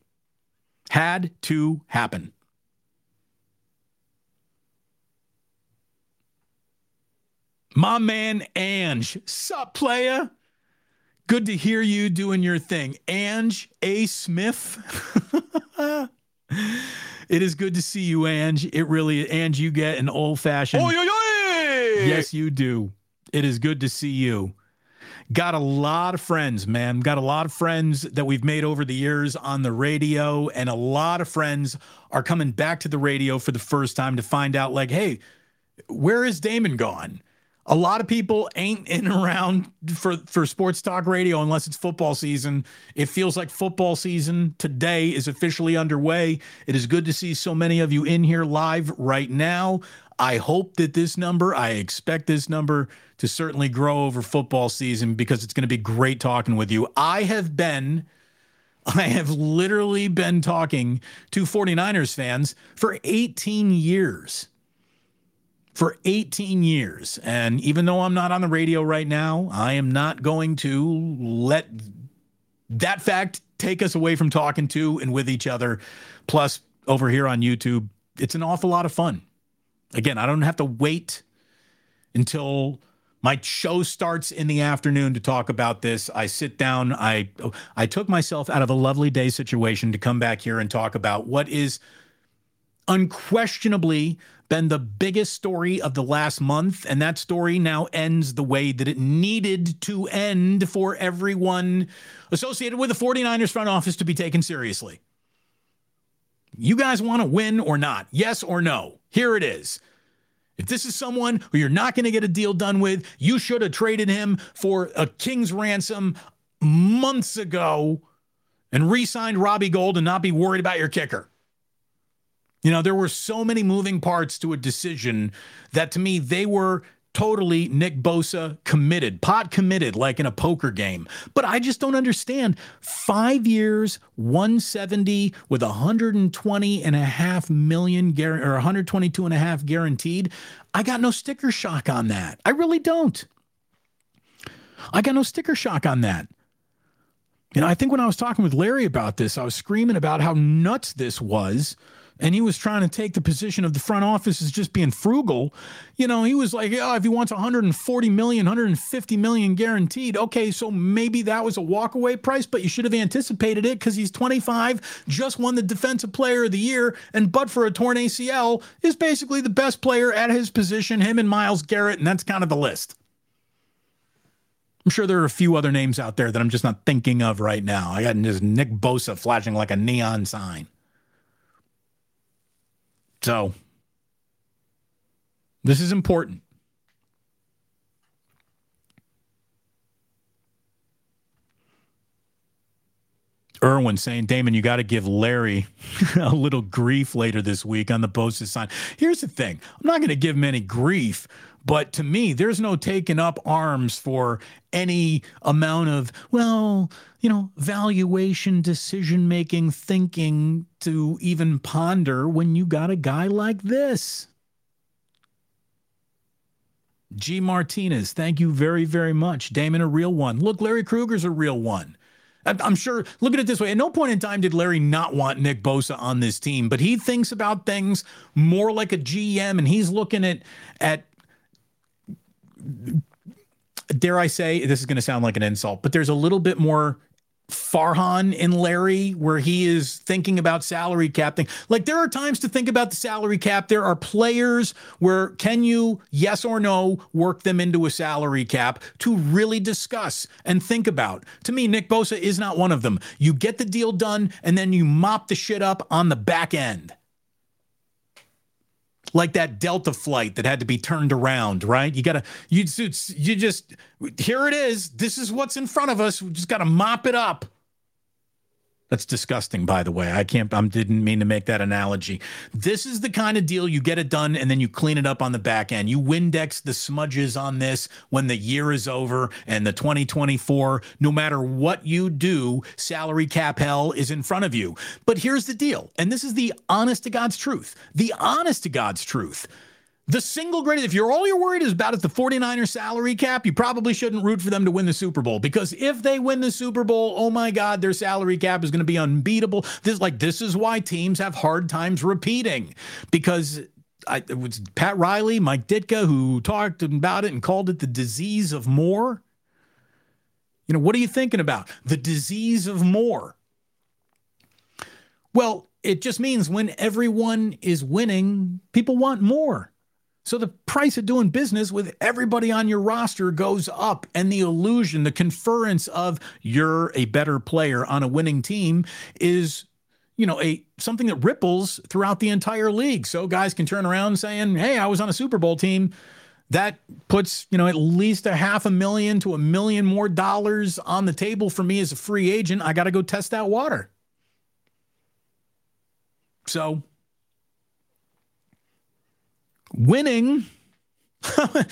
Had to happen. My man Ange, sup, playa? Good to hear you doing your thing. Ange A. Smith. it is good to see you, Ange. It really, Ange, you get an old fashioned. Yes, you do. It is good to see you. Got a lot of friends, man. Got a lot of friends that we've made over the years on the radio, and a lot of friends are coming back to the radio for the first time to find out, like, hey, where is Damon gone? A lot of people ain't in around for for sports talk radio unless it's football season. It feels like football season today is officially underway. It is good to see so many of you in here live right now. I hope that this number, I expect this number to certainly grow over football season because it's going to be great talking with you. I have been I have literally been talking to 49ers fans for 18 years for 18 years. And even though I'm not on the radio right now, I am not going to let that fact take us away from talking to and with each other. Plus, over here on YouTube, it's an awful lot of fun. Again, I don't have to wait until my show starts in the afternoon to talk about this. I sit down, I I took myself out of a lovely day situation to come back here and talk about what is unquestionably been the biggest story of the last month. And that story now ends the way that it needed to end for everyone associated with the 49ers front office to be taken seriously. You guys want to win or not? Yes or no? Here it is. If this is someone who you're not going to get a deal done with, you should have traded him for a king's ransom months ago and re signed Robbie Gould and not be worried about your kicker. You know, there were so many moving parts to a decision that to me, they were totally Nick Bosa committed, pot committed, like in a poker game. But I just don't understand. Five years, 170 with 120 and a half million or 122 and a half guaranteed. I got no sticker shock on that. I really don't. I got no sticker shock on that. You know, I think when I was talking with Larry about this, I was screaming about how nuts this was and he was trying to take the position of the front office as just being frugal. You know, he was like, yeah, if he wants 140 million, 150 million guaranteed, okay, so maybe that was a walkaway price, but you should have anticipated it because he's 25, just won the defensive player of the year, and but for a torn ACL, is basically the best player at his position, him and Myles Garrett, and that's kind of the list. I'm sure there are a few other names out there that I'm just not thinking of right now. I got just Nick Bosa flashing like a neon sign. So, this is important. Irwin saying, Damon, you got to give Larry a little grief later this week on the Bosa sign. Here's the thing I'm not going to give him any grief, but to me, there's no taking up arms for any amount of, well, you know, valuation, decision making, thinking to even ponder when you got a guy like this. G. Martinez, thank you very, very much. Damon, a real one. Look, Larry Krueger's a real one. I'm sure, look at it this way. At no point in time did Larry not want Nick Bosa on this team, but he thinks about things more like a GM and he's looking at, at, dare I say, this is going to sound like an insult, but there's a little bit more Farhan in Larry, where he is thinking about salary cap thing. Like there are times to think about the salary cap. There are players where can you, yes or no, work them into a salary cap to really discuss and think about. To me, Nick Bosa is not one of them. You get the deal done and then you mop the shit up on the back end like that Delta flight that had to be turned around, right? You got to, you, you just, here it is. This is what's in front of us. We just got to mop it up. That's disgusting, by the way. I can't, I didn't mean to make that analogy. This is the kind of deal you get it done and then you clean it up on the back end. You Windex the smudges on this when the year is over and the 2024, no matter what you do, salary cap hell is in front of you. But here's the deal, and this is the honest to God's truth. The honest to God's truth. The single greatest, if you're all you're worried is about is the 49ers salary cap, you probably shouldn't root for them to win the Super Bowl because if they win the Super Bowl, oh my God, their salary cap is going to be unbeatable. This like this is why teams have hard times repeating because I, it was Pat Riley, Mike Ditka, who talked about it and called it the disease of more. You know, what are you thinking about? The disease of more. Well, it just means when everyone is winning, people want more. So the price of doing business with everybody on your roster goes up, and the illusion, the conference of you're a better player on a winning team is you know a something that ripples throughout the entire league. So guys can turn around saying hey i was on a super bowl team. That puts you know at least a half a million to a million more dollars on the table for me as a free agent. I got to go test that water. So winning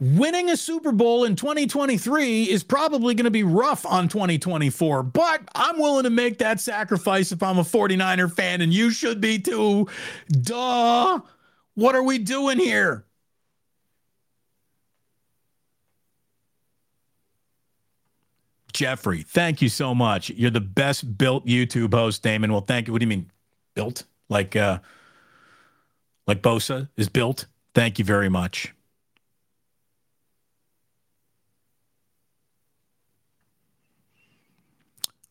winning a Super Bowl in 2023 is probably going to be rough on 2024, but I'm willing to make that sacrifice if I'm a 49er fan, and you should be too. Duh. What are we doing here? Jeffrey, thank you so much. You're the best built YouTube host, Damon. Well, thank you. What do you mean built? Like, uh, like Bosa is built. Thank you very much.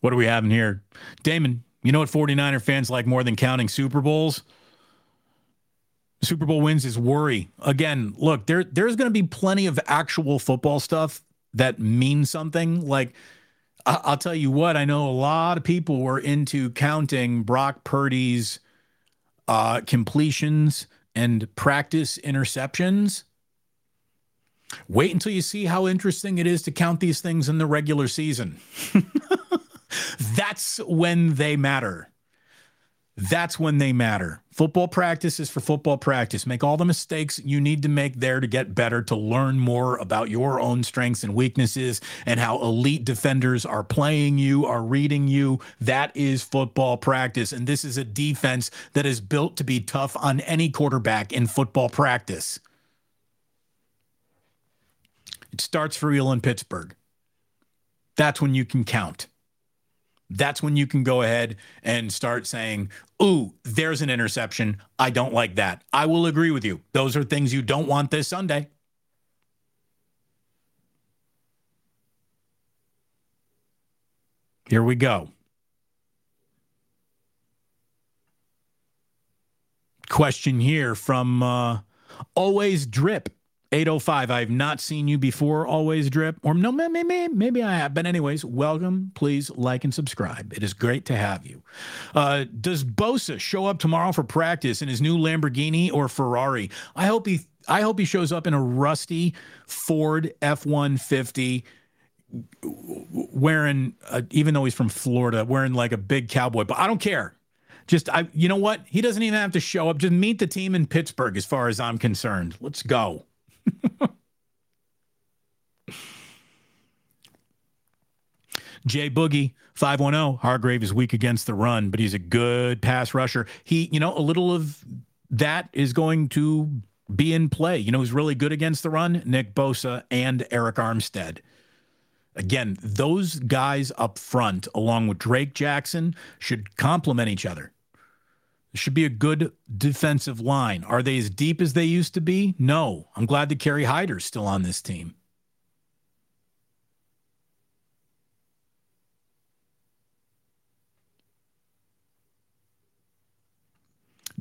What are we having here? Damon, you know what 49er fans like more than counting Super Bowls? Super Bowl wins is worry. Again, look, there there's going to be plenty of actual football stuff that means something. Like I- I'll tell you what, I know a lot of people were into counting Brock Purdy's uh, completions and practice interceptions. Wait until you see how interesting it is to count these things in the regular season. That's when they matter. That's when they matter. Football practice is for football practice. Make all the mistakes you need to make there to get better, to learn more about your own strengths and weaknesses and how elite defenders are playing you, are reading you. That is football practice. And this is a defense that is built to be tough on any quarterback in football practice. It starts for real in Pittsburgh. That's when you can count that's when you can go ahead and start saying, Ooh, there's an interception. I don't like that. I will agree with you. Those are things you don't want this Sunday. Here we go. Question here from uh, Always Drip. 805. I've not seen you before, always drip. Or no, maybe, maybe I have. But, anyways, welcome. Please like and subscribe. It is great to have you. Uh, does Bosa show up tomorrow for practice in his new Lamborghini or Ferrari? I hope he I hope he shows up in a rusty Ford F 150 wearing, uh, even though he's from Florida, wearing like a big cowboy. But I don't care. Just I, you know what? He doesn't even have to show up. Just meet the team in Pittsburgh, as far as I'm concerned. Let's go. Jay Boogie, 510. Hargrave is weak against the run, but he's a good pass rusher. He, you know, a little of that is going to be in play. You know, he's really good against the run? Nick Bosa and Arik Armstead. Again, those guys up front, along with Drake Jackson, should complement each other should be a good defensive line. Are they as deep as they used to be? No. I'm glad that Kerry Hyder's still on this team.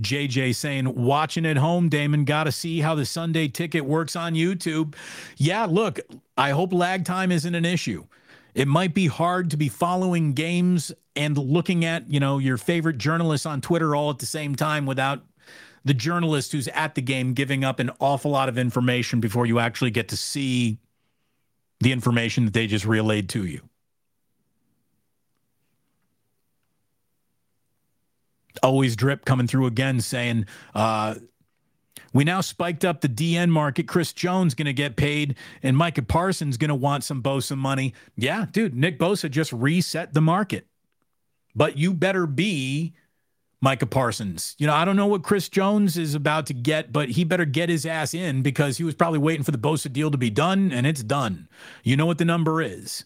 JJ saying, watching at home, Damon, got to see how the Sunday ticket works on YouTube. Yeah, look, I hope lag time isn't an issue. It might be hard to be following games and looking at, you know, your favorite journalists on Twitter all at the same time without the journalist who's at the game giving up an awful lot of information before you actually get to see the information that they just relayed to you. Always drip coming through again saying, uh, we now spiked up the DN market. Chris Jones going to get paid, and Micah Parsons going to want some Bosa money. Yeah, dude, Nick Bosa just reset the market but you better be Micah Parsons. You know, I don't know what Chris Jones is about to get, but he better get his ass in because he was probably waiting for the Bosa deal to be done, and it's done. You know what the number is.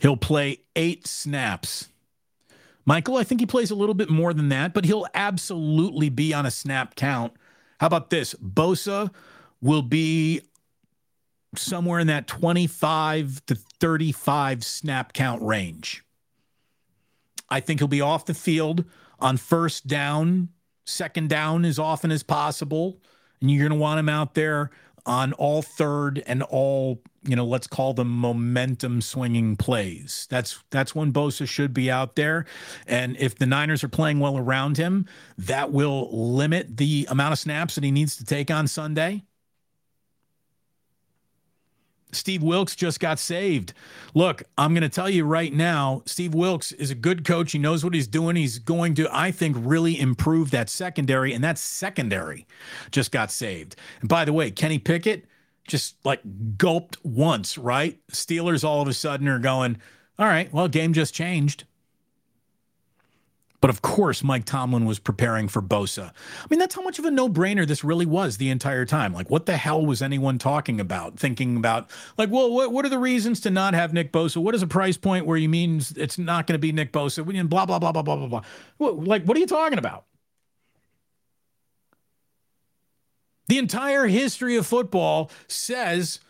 He'll play eight snaps. Michael, I think he plays a little bit more than that, but he'll absolutely be on a snap count. How about this? Bosa will be somewhere in that 25 to 35 snap count range. I think he'll be off the field on first down, second down as often as possible. And you're going to want him out there on all third and all, you know, let's call them momentum swinging plays. That's that's when Bosa should be out there. And if the Niners are playing well around him, that will limit the amount of snaps that he needs to take on Sunday. Steve Wilks just got saved. Look, I'm going to tell you right now, Steve Wilks is a good coach. He knows what he's doing. He's going to, I think, really improve that secondary, and that secondary just got saved. And by the way, Kenny Pickett just like gulped once, right? Steelers all of a sudden are going, all right, well, game just changed. But of course, Mike Tomlin was preparing for Bosa. I mean, that's how much of a no brainer this really was the entire time. Like, what the hell was anyone talking about? Thinking about, like, well, what, what are the reasons to not have Nick Bosa? What is a price point where you means it's not going to be Nick Bosa? Blah, blah, blah, blah, blah, blah, blah. What, like, what are you talking about? The entire history of football says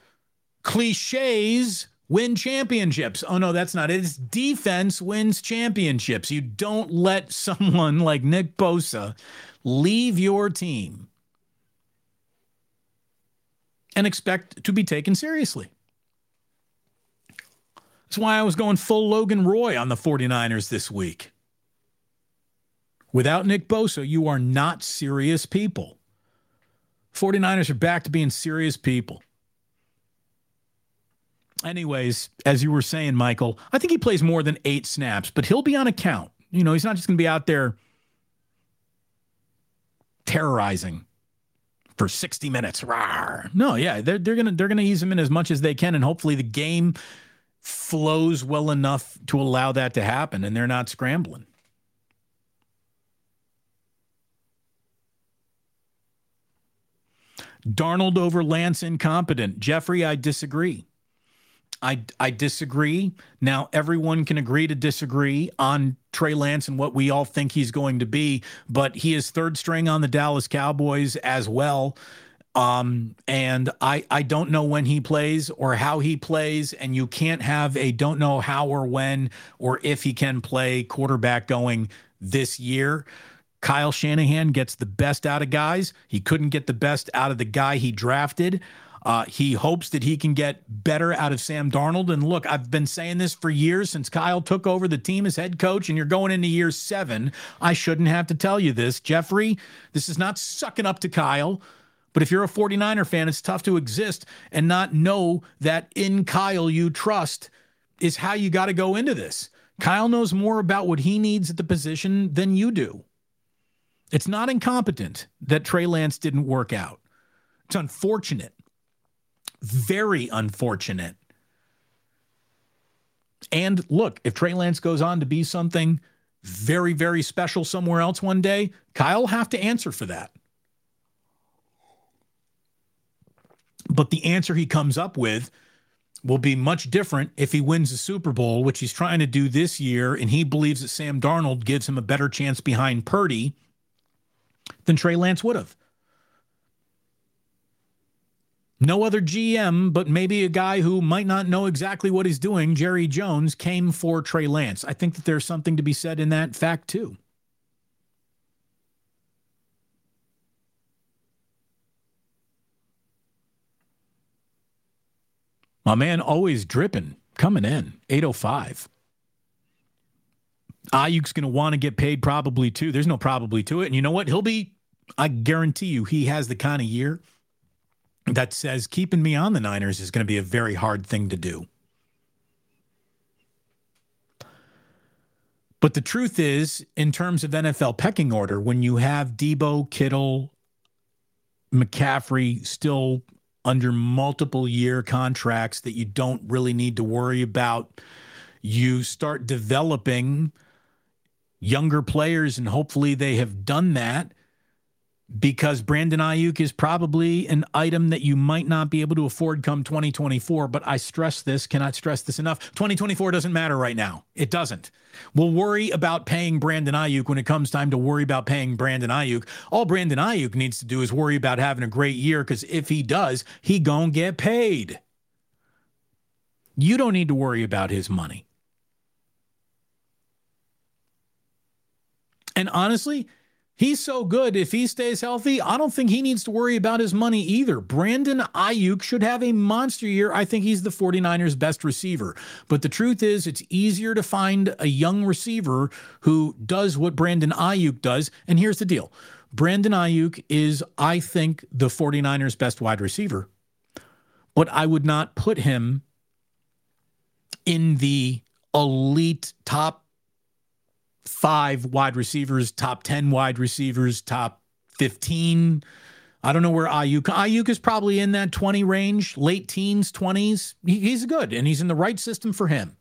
cliches win championships. Oh, no, that's not it. It's defense wins championships. You don't let someone like Nick Bosa leave your team and expect to be taken seriously. That's why I was going full Logan Roy on the 49ers this week. Without Nick Bosa, you are not serious people. 49ers are back to being serious people. Anyways, as you were saying, Michael, I think he plays more than eight snaps, but he'll be on account. You know, he's not just going to be out there terrorizing for 60 minutes. Rawr. No, yeah, they're, they're gonna they're gonna ease him in as much as they can, and hopefully the game flows well enough to allow that to happen, and they're not scrambling. Darnold over Lance incompetent. Jeffrey, I disagree. I, I disagree. Now, everyone can agree to disagree on Trey Lance and what we all think he's going to be, but he is third string on the Dallas Cowboys as well. Um, and I, I don't know when he plays or how he plays, and you can't have a don't know how or when or if he can play quarterback going this year. Kyle Shanahan gets the best out of guys. He couldn't get the best out of the guy he drafted. Uh, he hopes that he can get better out of Sam Darnold. And look, I've been saying this for years since Kyle took over the team as head coach, and you're going into year seven. I shouldn't have to tell you this. Jeffrey, this is not sucking up to Kyle. But if you're a 49er fan, it's tough to exist and not know that in Kyle you trust is how you got to go into this. Kyle knows more about what he needs at the position than you do. It's not incompetent that Trey Lance didn't work out. It's unfortunate very unfortunate. And look, if Trey Lance goes on to be something very, very special somewhere else one day, Kyle will have to answer for that. But the answer he comes up with will be much different if he wins the Super Bowl, which he's trying to do this year. And he believes that Sam Darnold gives him a better chance behind Purdy than Trey Lance would have. No other GM, but maybe a guy who might not know exactly what he's doing, Jerry Jones, came for Trey Lance. I think that there's something to be said in that fact, too. My man always dripping, coming in, 805. Aiyuk's going to want to get paid probably too. There's no probably to it. And you know what? He'll be, I guarantee you, he has the kind of year – that says keeping me on the Niners is going to be a very hard thing to do. But the truth is, in terms of NFL pecking order, when you have Deebo, Kittle, McCaffrey still under multiple year contracts that you don't really need to worry about, you start developing younger players, and hopefully they have done that because Brandon Aiyuk is probably an item that you might not be able to afford come 2024. But I stress this, cannot stress this enough. 2024 doesn't matter right now. It doesn't. We'll worry about paying Brandon Aiyuk when it comes time to worry about paying Brandon Aiyuk. All Brandon Aiyuk needs to do is worry about having a great year because if he does, he gonna get paid. You don't need to worry about his money. And honestly, He's so good. If he stays healthy, I don't think he needs to worry about his money either. Brandon Aiyuk should have a monster year. I think he's the 49ers' best receiver. But the truth is, it's easier to find a young receiver who does what Brandon Aiyuk does. And here's the deal Brandon Aiyuk is, I think, the 49ers' best wide receiver. But I would not put him in the elite top five wide receivers, top 10 wide receivers, top 15. I don't know where Aiyuk. Aiyuk is probably in that 20 range, late teens, 20s. He, he's good, and he's in the right system for him.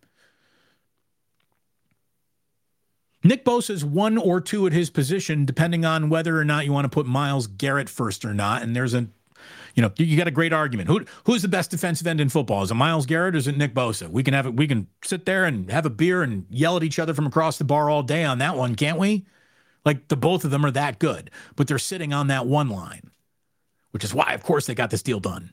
Nick Bosa is one or two at his position, depending on whether or not you want to put Myles Garrett first or not. And there's a you know, you, got a great argument. Who who's the best defensive end in football? Is it Myles Garrett or is it Nick Bosa? We can have it. We can sit there and have a beer and yell at each other from across the bar all day on that one, can't we? Like the both of them are that good, but they're sitting on that one line, which is why, of course, they got this deal done.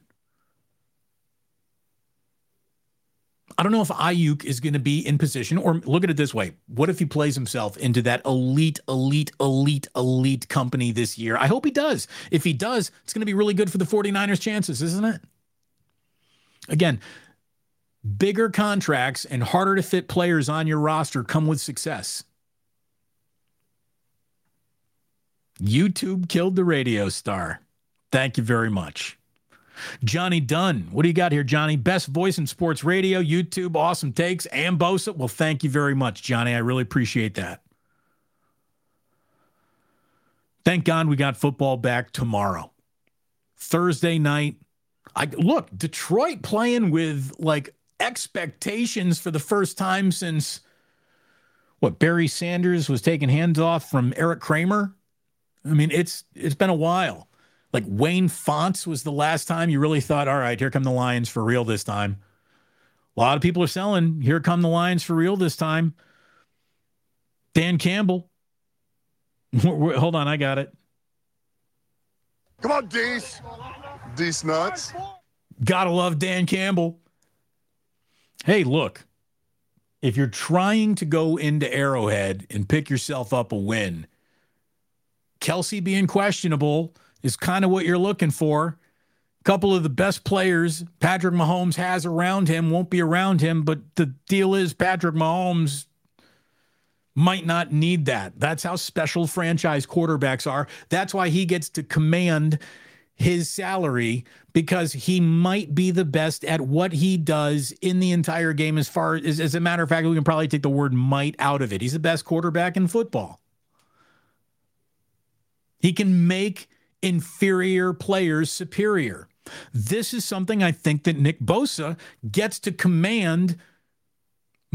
I don't know if Aiyuk is going to be in position, or look at it this way. What if he plays himself into that elite, elite, elite, elite company this year? I hope he does. If he does, it's going to be really good for the 49ers' chances, isn't it? Again, bigger contracts and harder to fit players on your roster come with success. YouTube killed the radio star. Thank you very much. Johnny Dunn, what do you got here, Johnny? Best voice in sports radio, YouTube, awesome takes, and Bosa. Well, thank you very much, Johnny. I really appreciate that. Thank God we got football back tomorrow. Thursday night. I look, Detroit playing with like expectations for the first time since what Barry Sanders was taking hands off from Eric Kramer. I mean, it's it's been a while. Like Wayne Fontes was the last time you really thought, all right, here come the Lions for real this time. A lot of people are selling, here come the Lions for real this time. Dan Campbell. Hold on, I got it. Come on, Dees. Dees nuts. Gotta love Dan Campbell. Hey, look, if you're trying to go into Arrowhead and pick yourself up a win, Kelce being questionable is kind of what you're looking for. A couple of the best players Patrick Mahomes has around him won't be around him, but the deal is Patrick Mahomes might not need that. That's how special franchise quarterbacks are. That's why he gets to command his salary because he might be the best at what he does in the entire game as far as as a matter of fact we can probably take the word might out of it. He's the best quarterback in football. He can make inferior players superior. This is something I think that Nick Bosa gets to command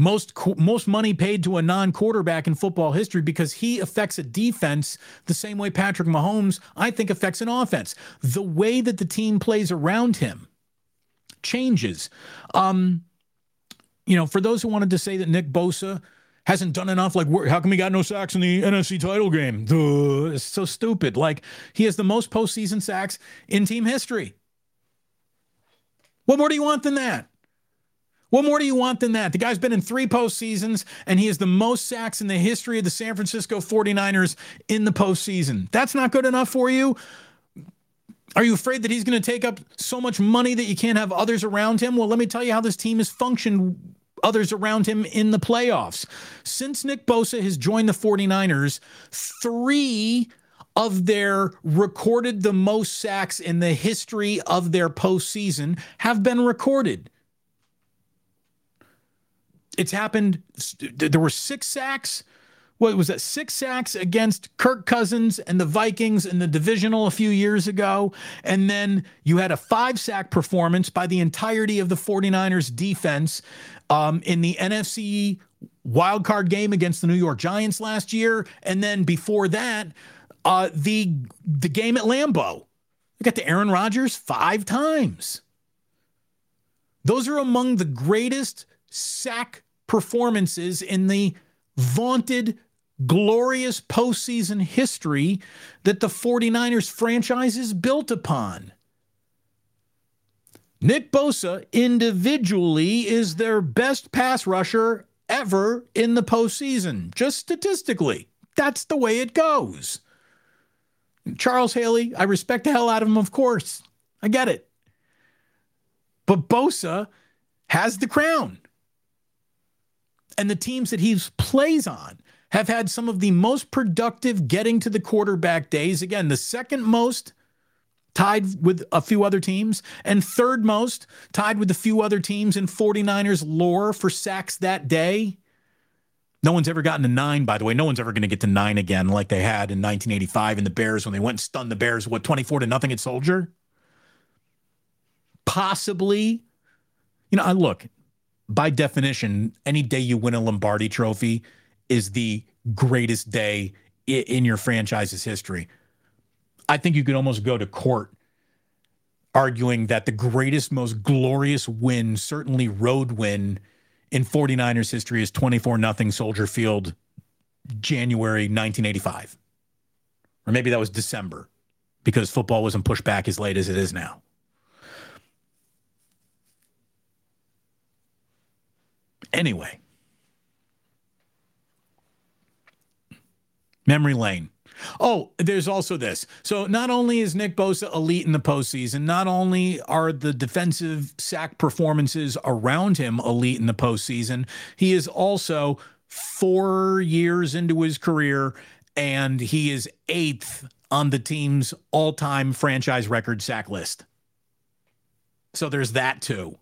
most most money paid to a non-quarterback in football history because he affects a defense the same way Patrick Mahomes I think affects an offense. The way that the team plays around him changes. Um, you know, for those who wanted to say that Nick Bosa hasn't done enough, like how come he got no sacks in the NFC title game? Duh, it's so stupid. Like he has the most postseason sacks in team history. What more do you want than that? What more do you want than that? The guy's been in three postseasons, and he has the most sacks in the history of the San Francisco 49ers in the postseason. That's not good enough for you? Are you afraid that he's going to take up so much money that you can't have others around him? Well, let me tell you how this team has functioned others around him in the playoffs. Since Nick Bosa has joined the 49ers, three of their recorded the most sacks in the history of their postseason have been recorded. It's happened. There were six sacks. What was that? Six sacks against Kirk Cousins and the Vikings in the divisional a few years ago. And then you had a five sack performance by the entirety of the 49ers defense um, in the NFC wild card game against the New York Giants last year. And then before that, uh, the, the game at Lambeau. We got to Aaron Rodgers five times. Those are among the greatest sack performances in the vaunted, glorious postseason history that the 49ers franchise is built upon. Nick Bosa individually is their best pass rusher ever in the postseason, just statistically. That's the way it goes. Charles Haley, I respect the hell out of him, of course. I get it. But Bosa has the crown and the teams that he plays on have had some of the most productive getting to the quarterback days. Again, the second most tied with a few other teams, and third most tied with a few other teams in 49ers lore for sacks that day. No one's ever gotten to nine, by the way. No one's ever going to get to nine again like they had in 1985 in the Bears when they went and stunned the Bears, what, 24 to nothing at Soldier? Possibly. You know, I look, by definition, any day you win a Lombardi trophy is the greatest day in your franchise's history. I think you could almost go to court arguing that the greatest, most glorious win, certainly road win in 49ers history is 24 nothing Soldier Field, January 1985. Or maybe that was December because football wasn't pushed back as late as it is now. Anyway, memory lane. Oh, there's also this. So not only is Nick Bosa elite in the postseason, not only are the defensive sack performances around him elite in the postseason, he is also four years into his career and he is eighth on the team's all-time franchise record sack list. So there's that too.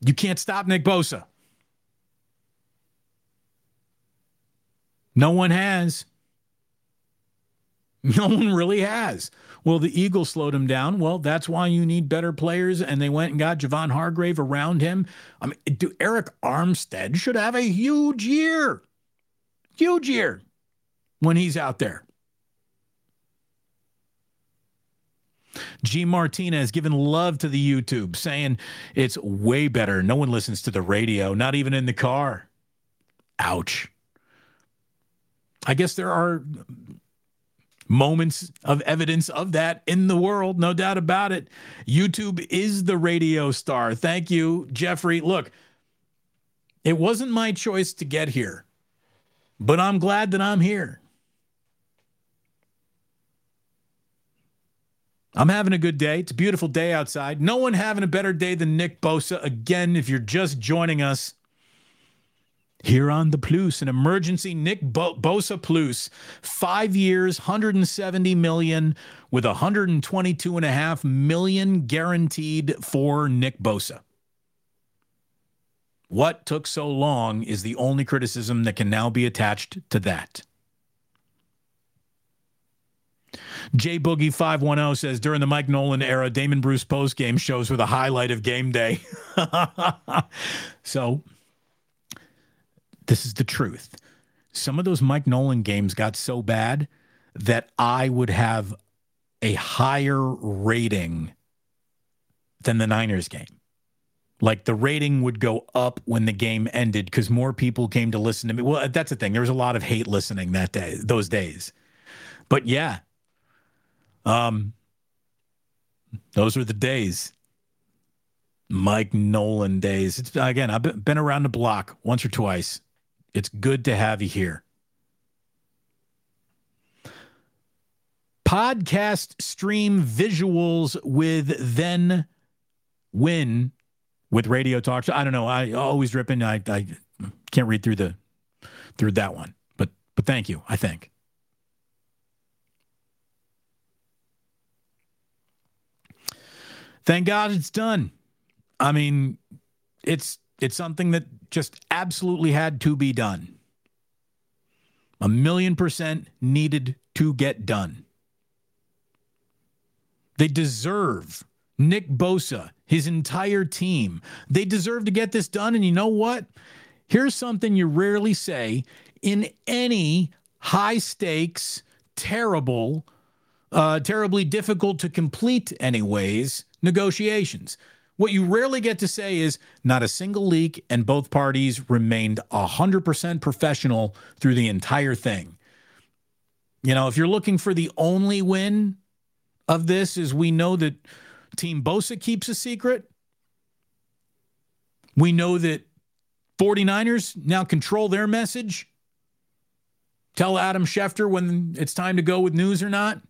You can't stop Nick Bosa. No one has. No one really has. Well, the Eagles slowed him down. Well, that's why you need better players, and they went and got Javon Hargrave around him. I mean, do Arik Armstead should have a huge year, huge year when he's out there. G Martinez giving love to the YouTube, saying it's way better. No one listens to the radio, not even in the car. Ouch. I guess there are moments of evidence of that in the world, no doubt about it. YouTube is the radio star. Thank you, Jeffrey. Look, it wasn't my choice to get here, but I'm glad that I'm here. I'm having a good day. It's a beautiful day outside. No one having a better day than Nick Bosa. Again, if you're just joining us, here on the Plus, an emergency Nick Bo- Bosa Plus, five years, 170 million, with 122 and a half million guaranteed for Nick Bosa. What took so long is the only criticism that can now be attached to that. J Boogie 510 says during the Mike Nolan era, Damon Bruce post game shows were the highlight of game day. so this is the truth. Some of those Mike Nolan games got so bad that I would have a higher rating than the Niners game. Like the rating would go up when the game ended because more people came to listen to me. Well, that's the thing. There was a lot of hate listening that day, those days. But yeah, um, those were the days. Mike Nolan days. It's again, I've been around the block once or twice. It's good to have you here. Podcast stream visuals with then win with radio talk. I don't know. I always dripping. I, I can't read through the through that one, but but thank you. I think. Thank God it's done. I mean, it's it's something that just absolutely had to be done. A million percent needed to get done. They deserve Nick Bosa, his entire team. They deserve to get this done. And you know what? Here's something you rarely say in any high stakes, terrible, uh, terribly difficult to complete, anyways, negotiations. What you rarely get to say is not a single leak, and both parties remained 100% professional through the entire thing. You know, if you're looking for the only win of this, is we know that Team Bosa keeps a secret. We know that 49ers now control their message. Tell Adam Schefter when it's time to go with news or not.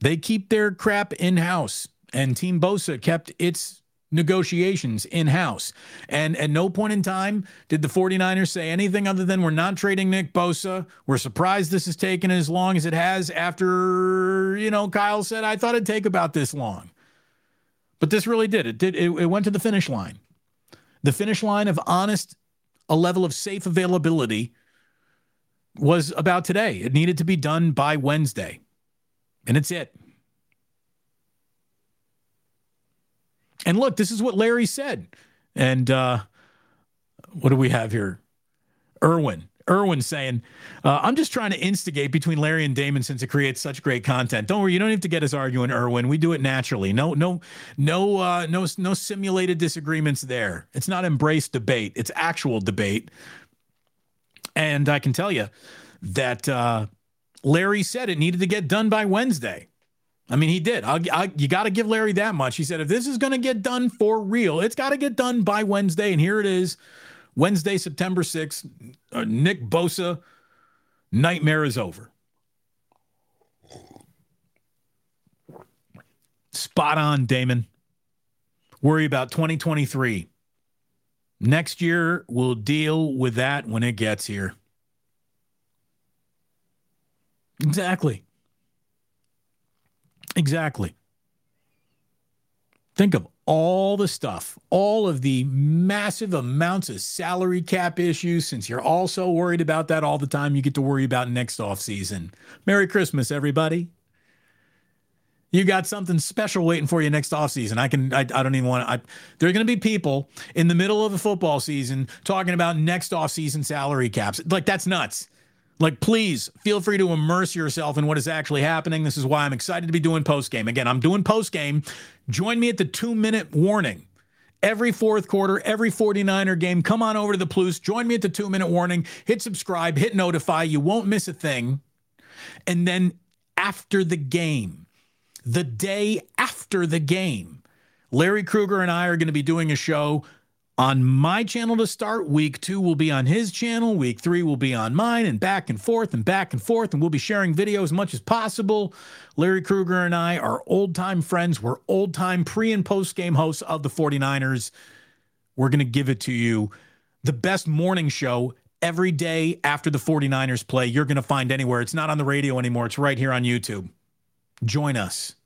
They keep their crap in house and Team Bosa kept its negotiations in house. And at no point in time did the 49ers say anything other than we're not trading Nick Bosa. We're surprised this has taken as long as it has after, you know, Kyle said, I thought it'd take about this long. But this really did. It did. It, it went to the finish line. The finish line of honest, a level of safe availability was about today. It needed to be done by Wednesday. And it's it. And look, this is what Larry said. And uh, what do we have here? Irwin. Irwin saying, uh, I'm just trying to instigate between Larry and Damon since it creates such great content. Don't worry, you don't have to get us arguing, Irwin. We do it naturally. No, no, no, uh, no, no simulated disagreements there. It's not embraced debate. It's actual debate. And I can tell you that uh, Larry said it needed to get done by Wednesday. I mean, he did. I, I, you got to give Larry that much. He said, if this is going to get done for real, it's got to get done by Wednesday. And here it is Wednesday, September 6th. Uh, Nick Bosa, nightmare is over. Spot on, Damon. Worry about 2023. Next year, we'll deal with that when it gets here. Exactly. Exactly. Think of all the stuff, all of the massive amounts of salary cap issues. Since you're also worried about that all the time, you get to worry about next off season. Merry Christmas, everybody. You got something special waiting for you next offseason. I can I, I don't even want to there're going to be people in the middle of a football season talking about next offseason salary caps. Like that's nuts. Like, please feel free to immerse yourself in what is actually happening. This is why I'm excited to be doing post game. Again, I'm doing post game. Join me at the two minute warning. Every fourth quarter, every 49er game, come on over to the Plus. Join me at the two minute warning. Hit subscribe, hit notify. You won't miss a thing. And then after the game, the day after the game, Larry Krueger and I are going to be doing a show on my channel to start. Week two will be on his channel. Week three will be on mine, and back and forth and back and forth. And we'll be sharing video as much as possible. Larry Krueger and I are old time friends. We're old time pre and post game hosts of the 49ers. We're going to give it to you the best morning show every day after the 49ers play. You're going to find anywhere. It's not on the radio anymore, it's right here on YouTube. Join us.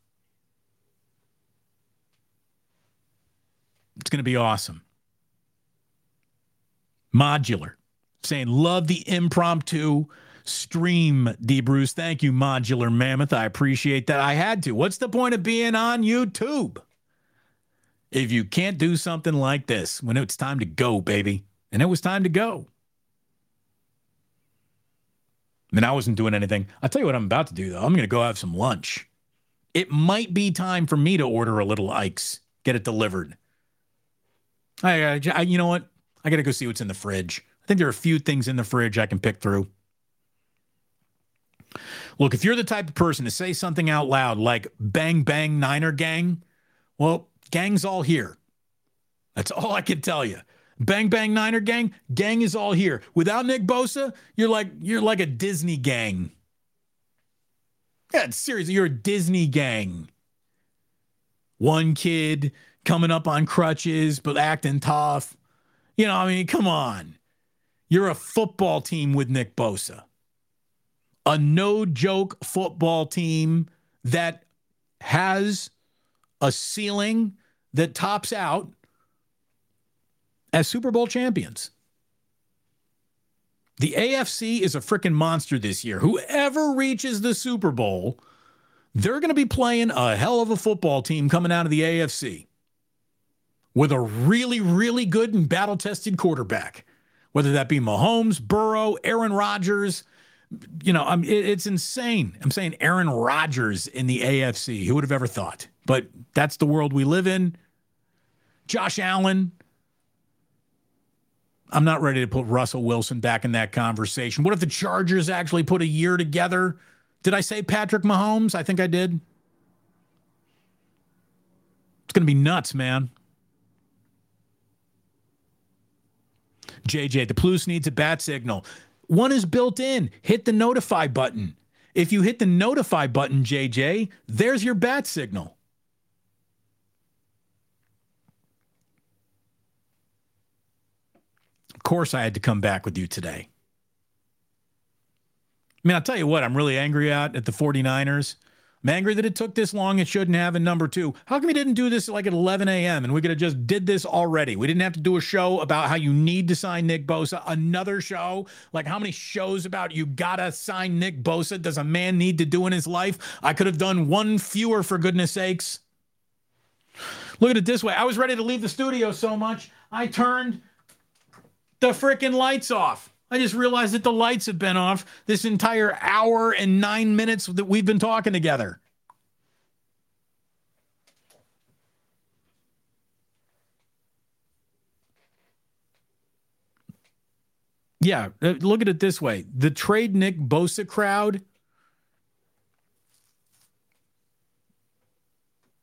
It's going to be awesome. Modular saying, love the impromptu stream, D. Bruce. Thank you, Modular Mammoth. I appreciate that. I had to. What's the point of being on YouTube if you can't do something like this when it's time to go, baby? And it was time to go. And I wasn't doing anything. I'll tell you what I'm about to do, though. I'm going to go have some lunch. It might be time for me to order a little Ike's, get it delivered. I, I, you know what? I got to go see what's in the fridge. I think there are a few things in the fridge I can pick through. Look, if you're the type of person to say something out loud like bang, bang, Niner gang, well, gang's all here. That's all I can tell you. Bang bang Niner gang, gang is all here. Without Nick Bosa, you're like you're like a Disney gang. Yeah, seriously, you're a Disney gang. One kid coming up on crutches but acting tough. You know, I mean, come on. You're a football team with Nick Bosa. A no joke football team that has a ceiling that tops out as Super Bowl champions. The AFC is a freaking monster this year. Whoever reaches the Super Bowl, they're going to be playing a hell of a football team coming out of the AFC with a really, really good and battle tested quarterback, whether that be Mahomes, Burrow, Aaron Rodgers. You know, I'm, it's insane. I'm saying Aaron Rodgers in the AFC. Who would have ever thought? But that's the world we live in. Josh Allen. I'm not ready to put Russell Wilson back in that conversation. What if the Chargers actually put a year together? Did I say Patrick Mahomes? I think I did. It's going to be nuts, man. JJ, the Plus needs a bat signal. One is built in. Hit the notify button. If you hit the notify button, JJ, there's your bat signal. Of course, I had to come back with you today. I mean, I'll tell you what, I'm really angry at at the 49ers. I'm angry that it took this long. It shouldn't have. And number two, how come we didn't do this like at 11 a.m. and we could have just did this already? We didn't have to do a show about how you need to sign Nick Bosa. Another show, like how many shows about you gotta sign Nick Bosa does a man need to do in his life? I could have done one fewer for goodness sakes. Look at it this way. I was ready to leave the studio so much, I turned the freaking lights off. I just realized that the lights have been off this entire hour and nine minutes that we've been talking together. Yeah, uh, look at it this way the trade Nick Bosa crowd,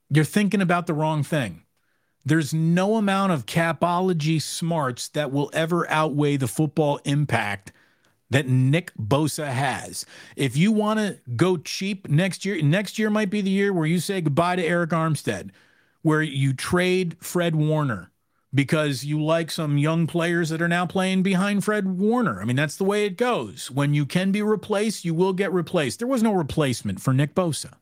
you're thinking about the wrong thing. There's no amount of capology smarts that will ever outweigh the football impact that Nick Bosa has. If you want to go cheap next year, next year might be the year where you say goodbye to Arik Armstead, where you trade Fred Warner because you like some young players that are now playing behind Fred Warner. I mean, that's the way it goes. When you can be replaced, you will get replaced. There was no replacement for Nick Bosa.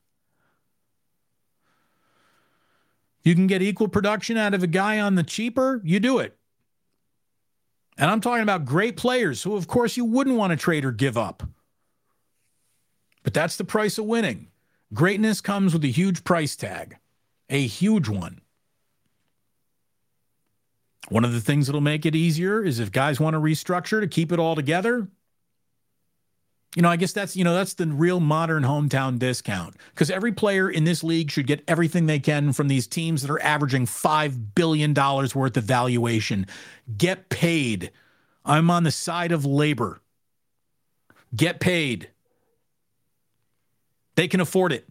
You can get equal production out of a guy on the cheaper, you do it. And I'm talking about great players who, of course, you wouldn't want to trade or give up. But that's the price of winning. Greatness comes with a huge price tag, a huge one. One of the things that'll make it easier is if guys want to restructure to keep it all together. You know, I guess that's, you know, that's the real modern hometown discount because every player in this league should get everything they can from these teams that are averaging $5 billion worth of valuation. Get paid. I'm on the side of labor. Get paid. They can afford it.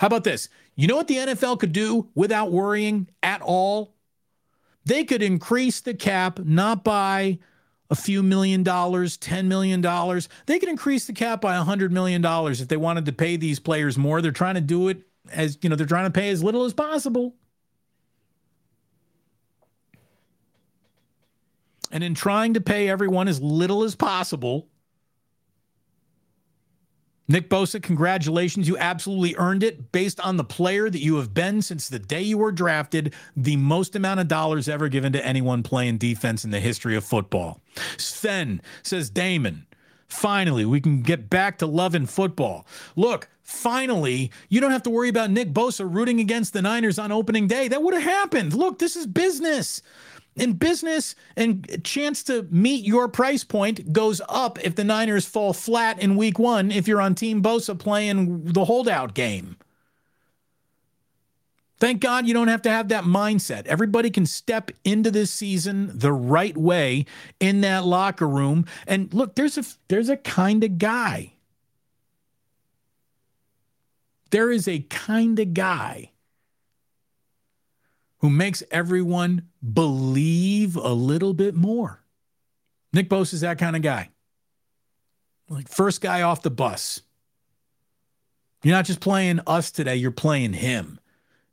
How about this? You know what the NFL could do without worrying at all? They could increase the cap not by a few million dollars, $10 million. They could increase the cap by $100 million if they wanted to pay these players more. They're trying to do it as, you know, they're trying to pay as little as possible. And in trying to pay everyone as little as possible, Nick Bosa, congratulations. You absolutely earned it based on the player that you have been since the day you were drafted, the most amount of dollars ever given to anyone playing defense in the history of football. Sven says, Damon, finally, we can get back to loving football. Look, finally, you don't have to worry about Nick Bosa rooting against the Niners on opening day. That would have happened. Look, this is business in business and chance to meet your price point goes up if the Niners fall flat in week one if you're on Team Bosa playing the holdout game. Thank God you don't have to have that mindset. Everybody can step into this season the right way in that locker room. And look, there's a there's a kind of guy. There is a kind of guy who makes everyone believe a little bit more. Nick Bosa is that kind of guy. Like first guy off the bus. You're not just playing us today, you're playing him.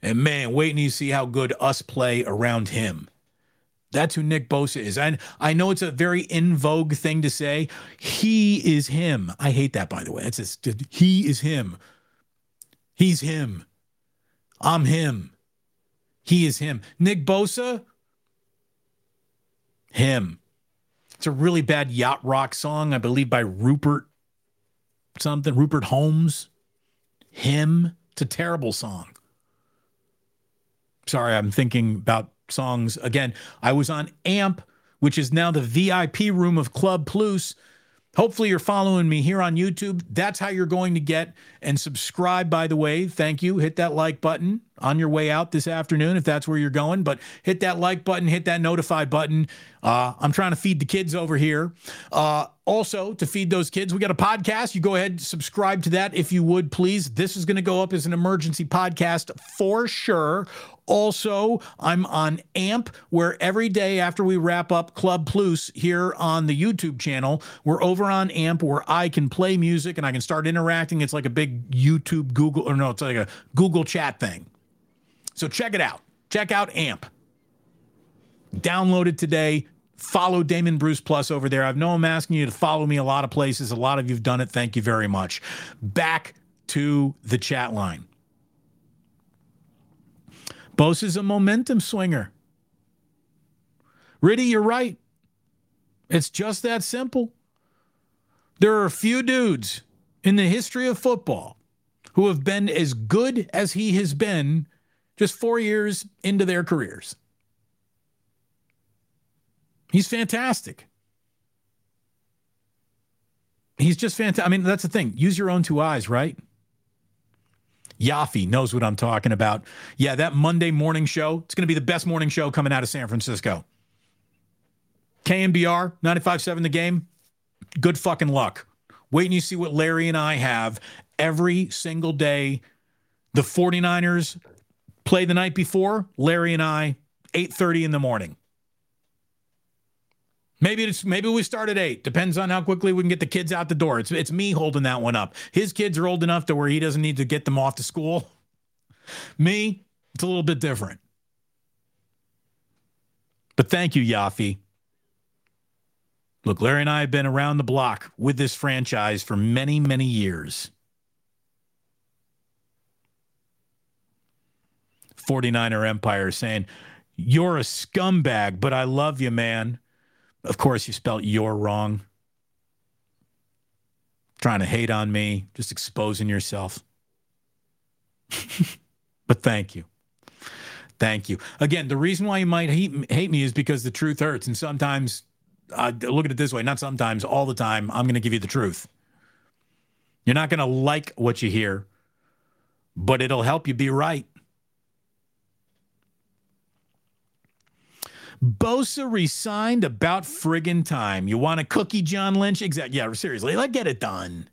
And man, wait and you see how good us play around him. That's who Nick Bosa is. And I know it's a very in vogue thing to say. He is him. I hate that, by the way. It's just, he is him. He's him. I'm him. He is him. Nick Bosa, him. It's a really bad yacht rock song, I believe, by Rupert something, Rupert Holmes. Him. It's a terrible song. Sorry, I'm thinking about songs again. I was on AMP, which is now the VIP room of Club Plus. Hopefully, you're following me here on YouTube. That's how you're going to get and subscribe, by the way. Thank you. Hit that like button on your way out this afternoon if that's where you're going. But hit that like button, hit that notify button. Uh, I'm trying to feed the kids over here. Uh, also, to feed those kids, we got a podcast. You go ahead, and subscribe to that if you would, please. This is going to go up as an emergency podcast for sure. Also, I'm on AMP, where every day after we wrap up Club Plus here on the YouTube channel, we're over on AMP where I can play music and I can start interacting. It's like a big YouTube Google, or no, it's like a Google chat thing. So check it out. Check out AMP. Download it today. Follow Damon Bruce Plus over there. I know I'm asking you to follow me a lot of places. A lot of you've done it. Thank you very much. Back to the chat line. Bose is a momentum swinger. Riddy, you're right. It's just that simple. There are a few dudes in the history of football who have been as good as he has been just four years into their careers. He's fantastic. He's just fantastic. I mean, that's the thing. Use your own two eyes, right? Yafi knows what I'm talking about. Yeah, that Monday morning show, it's going to be the best morning show coming out of San Francisco. KNBR, 95.7 the game. Good fucking luck. Wait and you see what Larry and I have every single day. The 49ers play the night before, Larry and I, 8:30 in the morning. Maybe it's maybe we start at eight. Depends on how quickly we can get the kids out the door. It's it's me holding that one up. His kids are old enough to where he doesn't need to get them off to school. Me, it's a little bit different. But thank you, Yafi. Look, Larry and I have been around the block with this franchise for many, many years. 49er Empire saying, You're a scumbag, but I love you, man. Of course, you spelt you're wrong. Trying to hate on me, just exposing yourself. but thank you. Thank you. Again, the reason why you might hate, hate me is because the truth hurts. And sometimes, uh, look at it this way not sometimes, all the time, I'm going to give you the truth. You're not going to like what you hear, but it'll help you be right. Bosa resigned about friggin' time. You want a cookie, John Lynch? Exactly. Yeah, seriously, Let's get it done.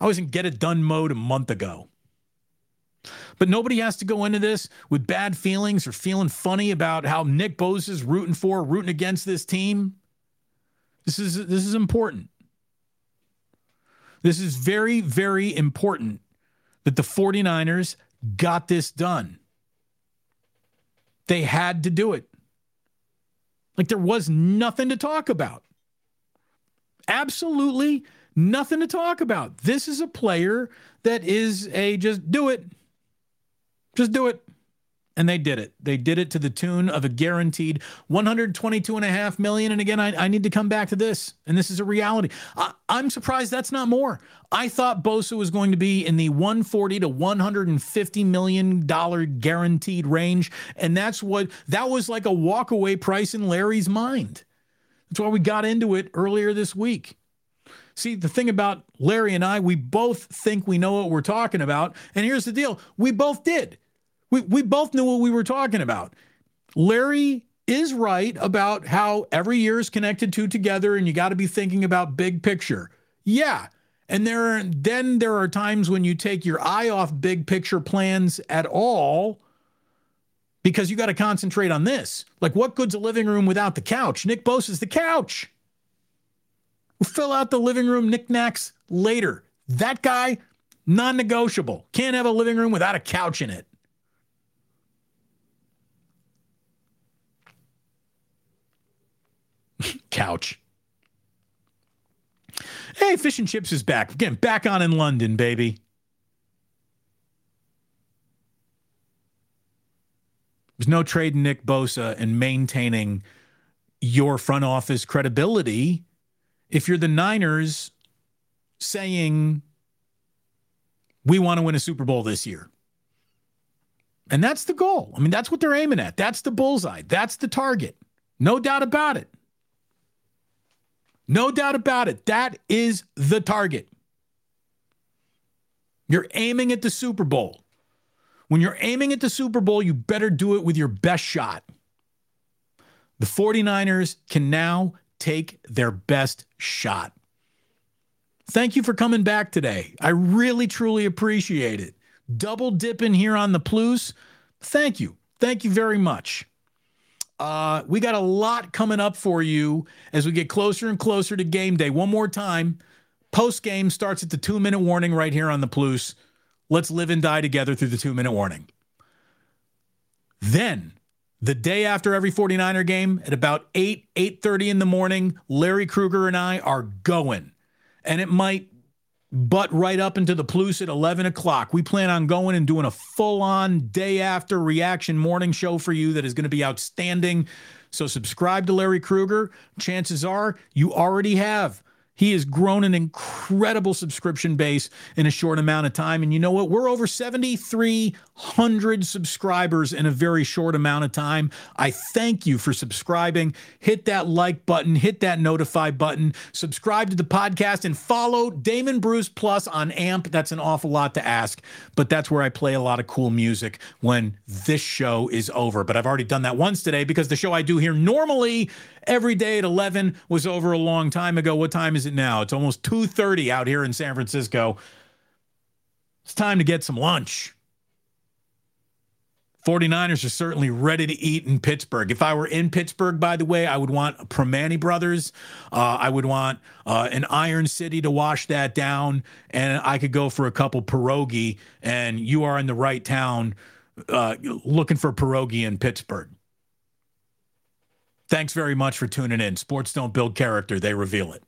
I was in get it done mode a month ago. But nobody has to go into this with bad feelings or feeling funny about how Nick Bosa's rooting for, rooting against this team. This is this is important. This is very, very important that the 49ers got this done. They had to do it. Like there was nothing to talk about. Absolutely nothing to talk about. This is a player that is a just do it. Just do it. And they did it. They did it to the tune of a guaranteed 122 and a half million. And again, I, I need to come back to this. And this is a reality. I, I'm surprised that's not more. I thought Bosa was going to be in the 140 to 150 million dollar guaranteed range. And that's what that was like a walkaway price in Larry's mind. That's why we got into it earlier this week. See, the thing about Larry and I, we both think we know what we're talking about. And here's the deal we both did. We, we both knew what we were talking about. Larry is right about how every year is connected to together and you got to be thinking about big picture. Yeah. And there are, then there are times when you take your eye off big picture plans at all because you got to concentrate on this. Like what good's a living room without the couch? Nick Bosa's the couch. We'll fill out the living room knickknacks later. That guy, non-negotiable. Can't have a living room without a couch in it. Couch. Hey, Fish and Chips is back. Again, back on in London, baby. There's no trading Nick Bosa and maintaining your front office credibility if you're the Niners saying, we want to win a Super Bowl this year. And that's the goal. I mean, that's what they're aiming at. That's the bullseye. That's the target. No doubt about it. No doubt about it. That is the target. You're aiming at the Super Bowl. When you're aiming at the Super Bowl, you better do it with your best shot. The 49ers can now take their best shot. Thank you for coming back today. I really, truly appreciate it. Double dipping here on the Plus. Thank you. Thank you very much. Uh, we got a lot coming up for you as we get closer and closer to game day. One more time, post game starts at the two minute warning right here on the Plus. Let's live and die together through the two minute warning. Then, the day after every 49er game at about 8 8:30 in the morning, Larry Krueger and I are going. And it might butt right up into the plus at 11 o'clock. We plan on going and doing a full on day after reaction morning show for you that is going to be outstanding. So, subscribe to Larry Krueger. Chances are you already have. He has grown an incredible subscription base in a short amount of time. And you know what? We're over 7,300 subscribers in a very short amount of time. I thank you for subscribing. Hit that like button, hit that notify button, subscribe to the podcast, and follow Damon Bruce Plus on AMP. That's an awful lot to ask, but that's where I play a lot of cool music when this show is over. But I've already done that once today because the show I do here normally every day at 11 was over a long time ago. What time is it now? It's almost 2:30 out here in San Francisco. It's time to get some lunch. 49ers are certainly ready to eat in Pittsburgh. If I were in Pittsburgh, by the way, I would want Primanti Brothers. Uh, I would want uh, an Iron City to wash that down, and I could go for a couple pierogi. And you are in the right town uh, looking for pierogi in Pittsburgh. Thanks very much for tuning in. Sports don't build character, they reveal it.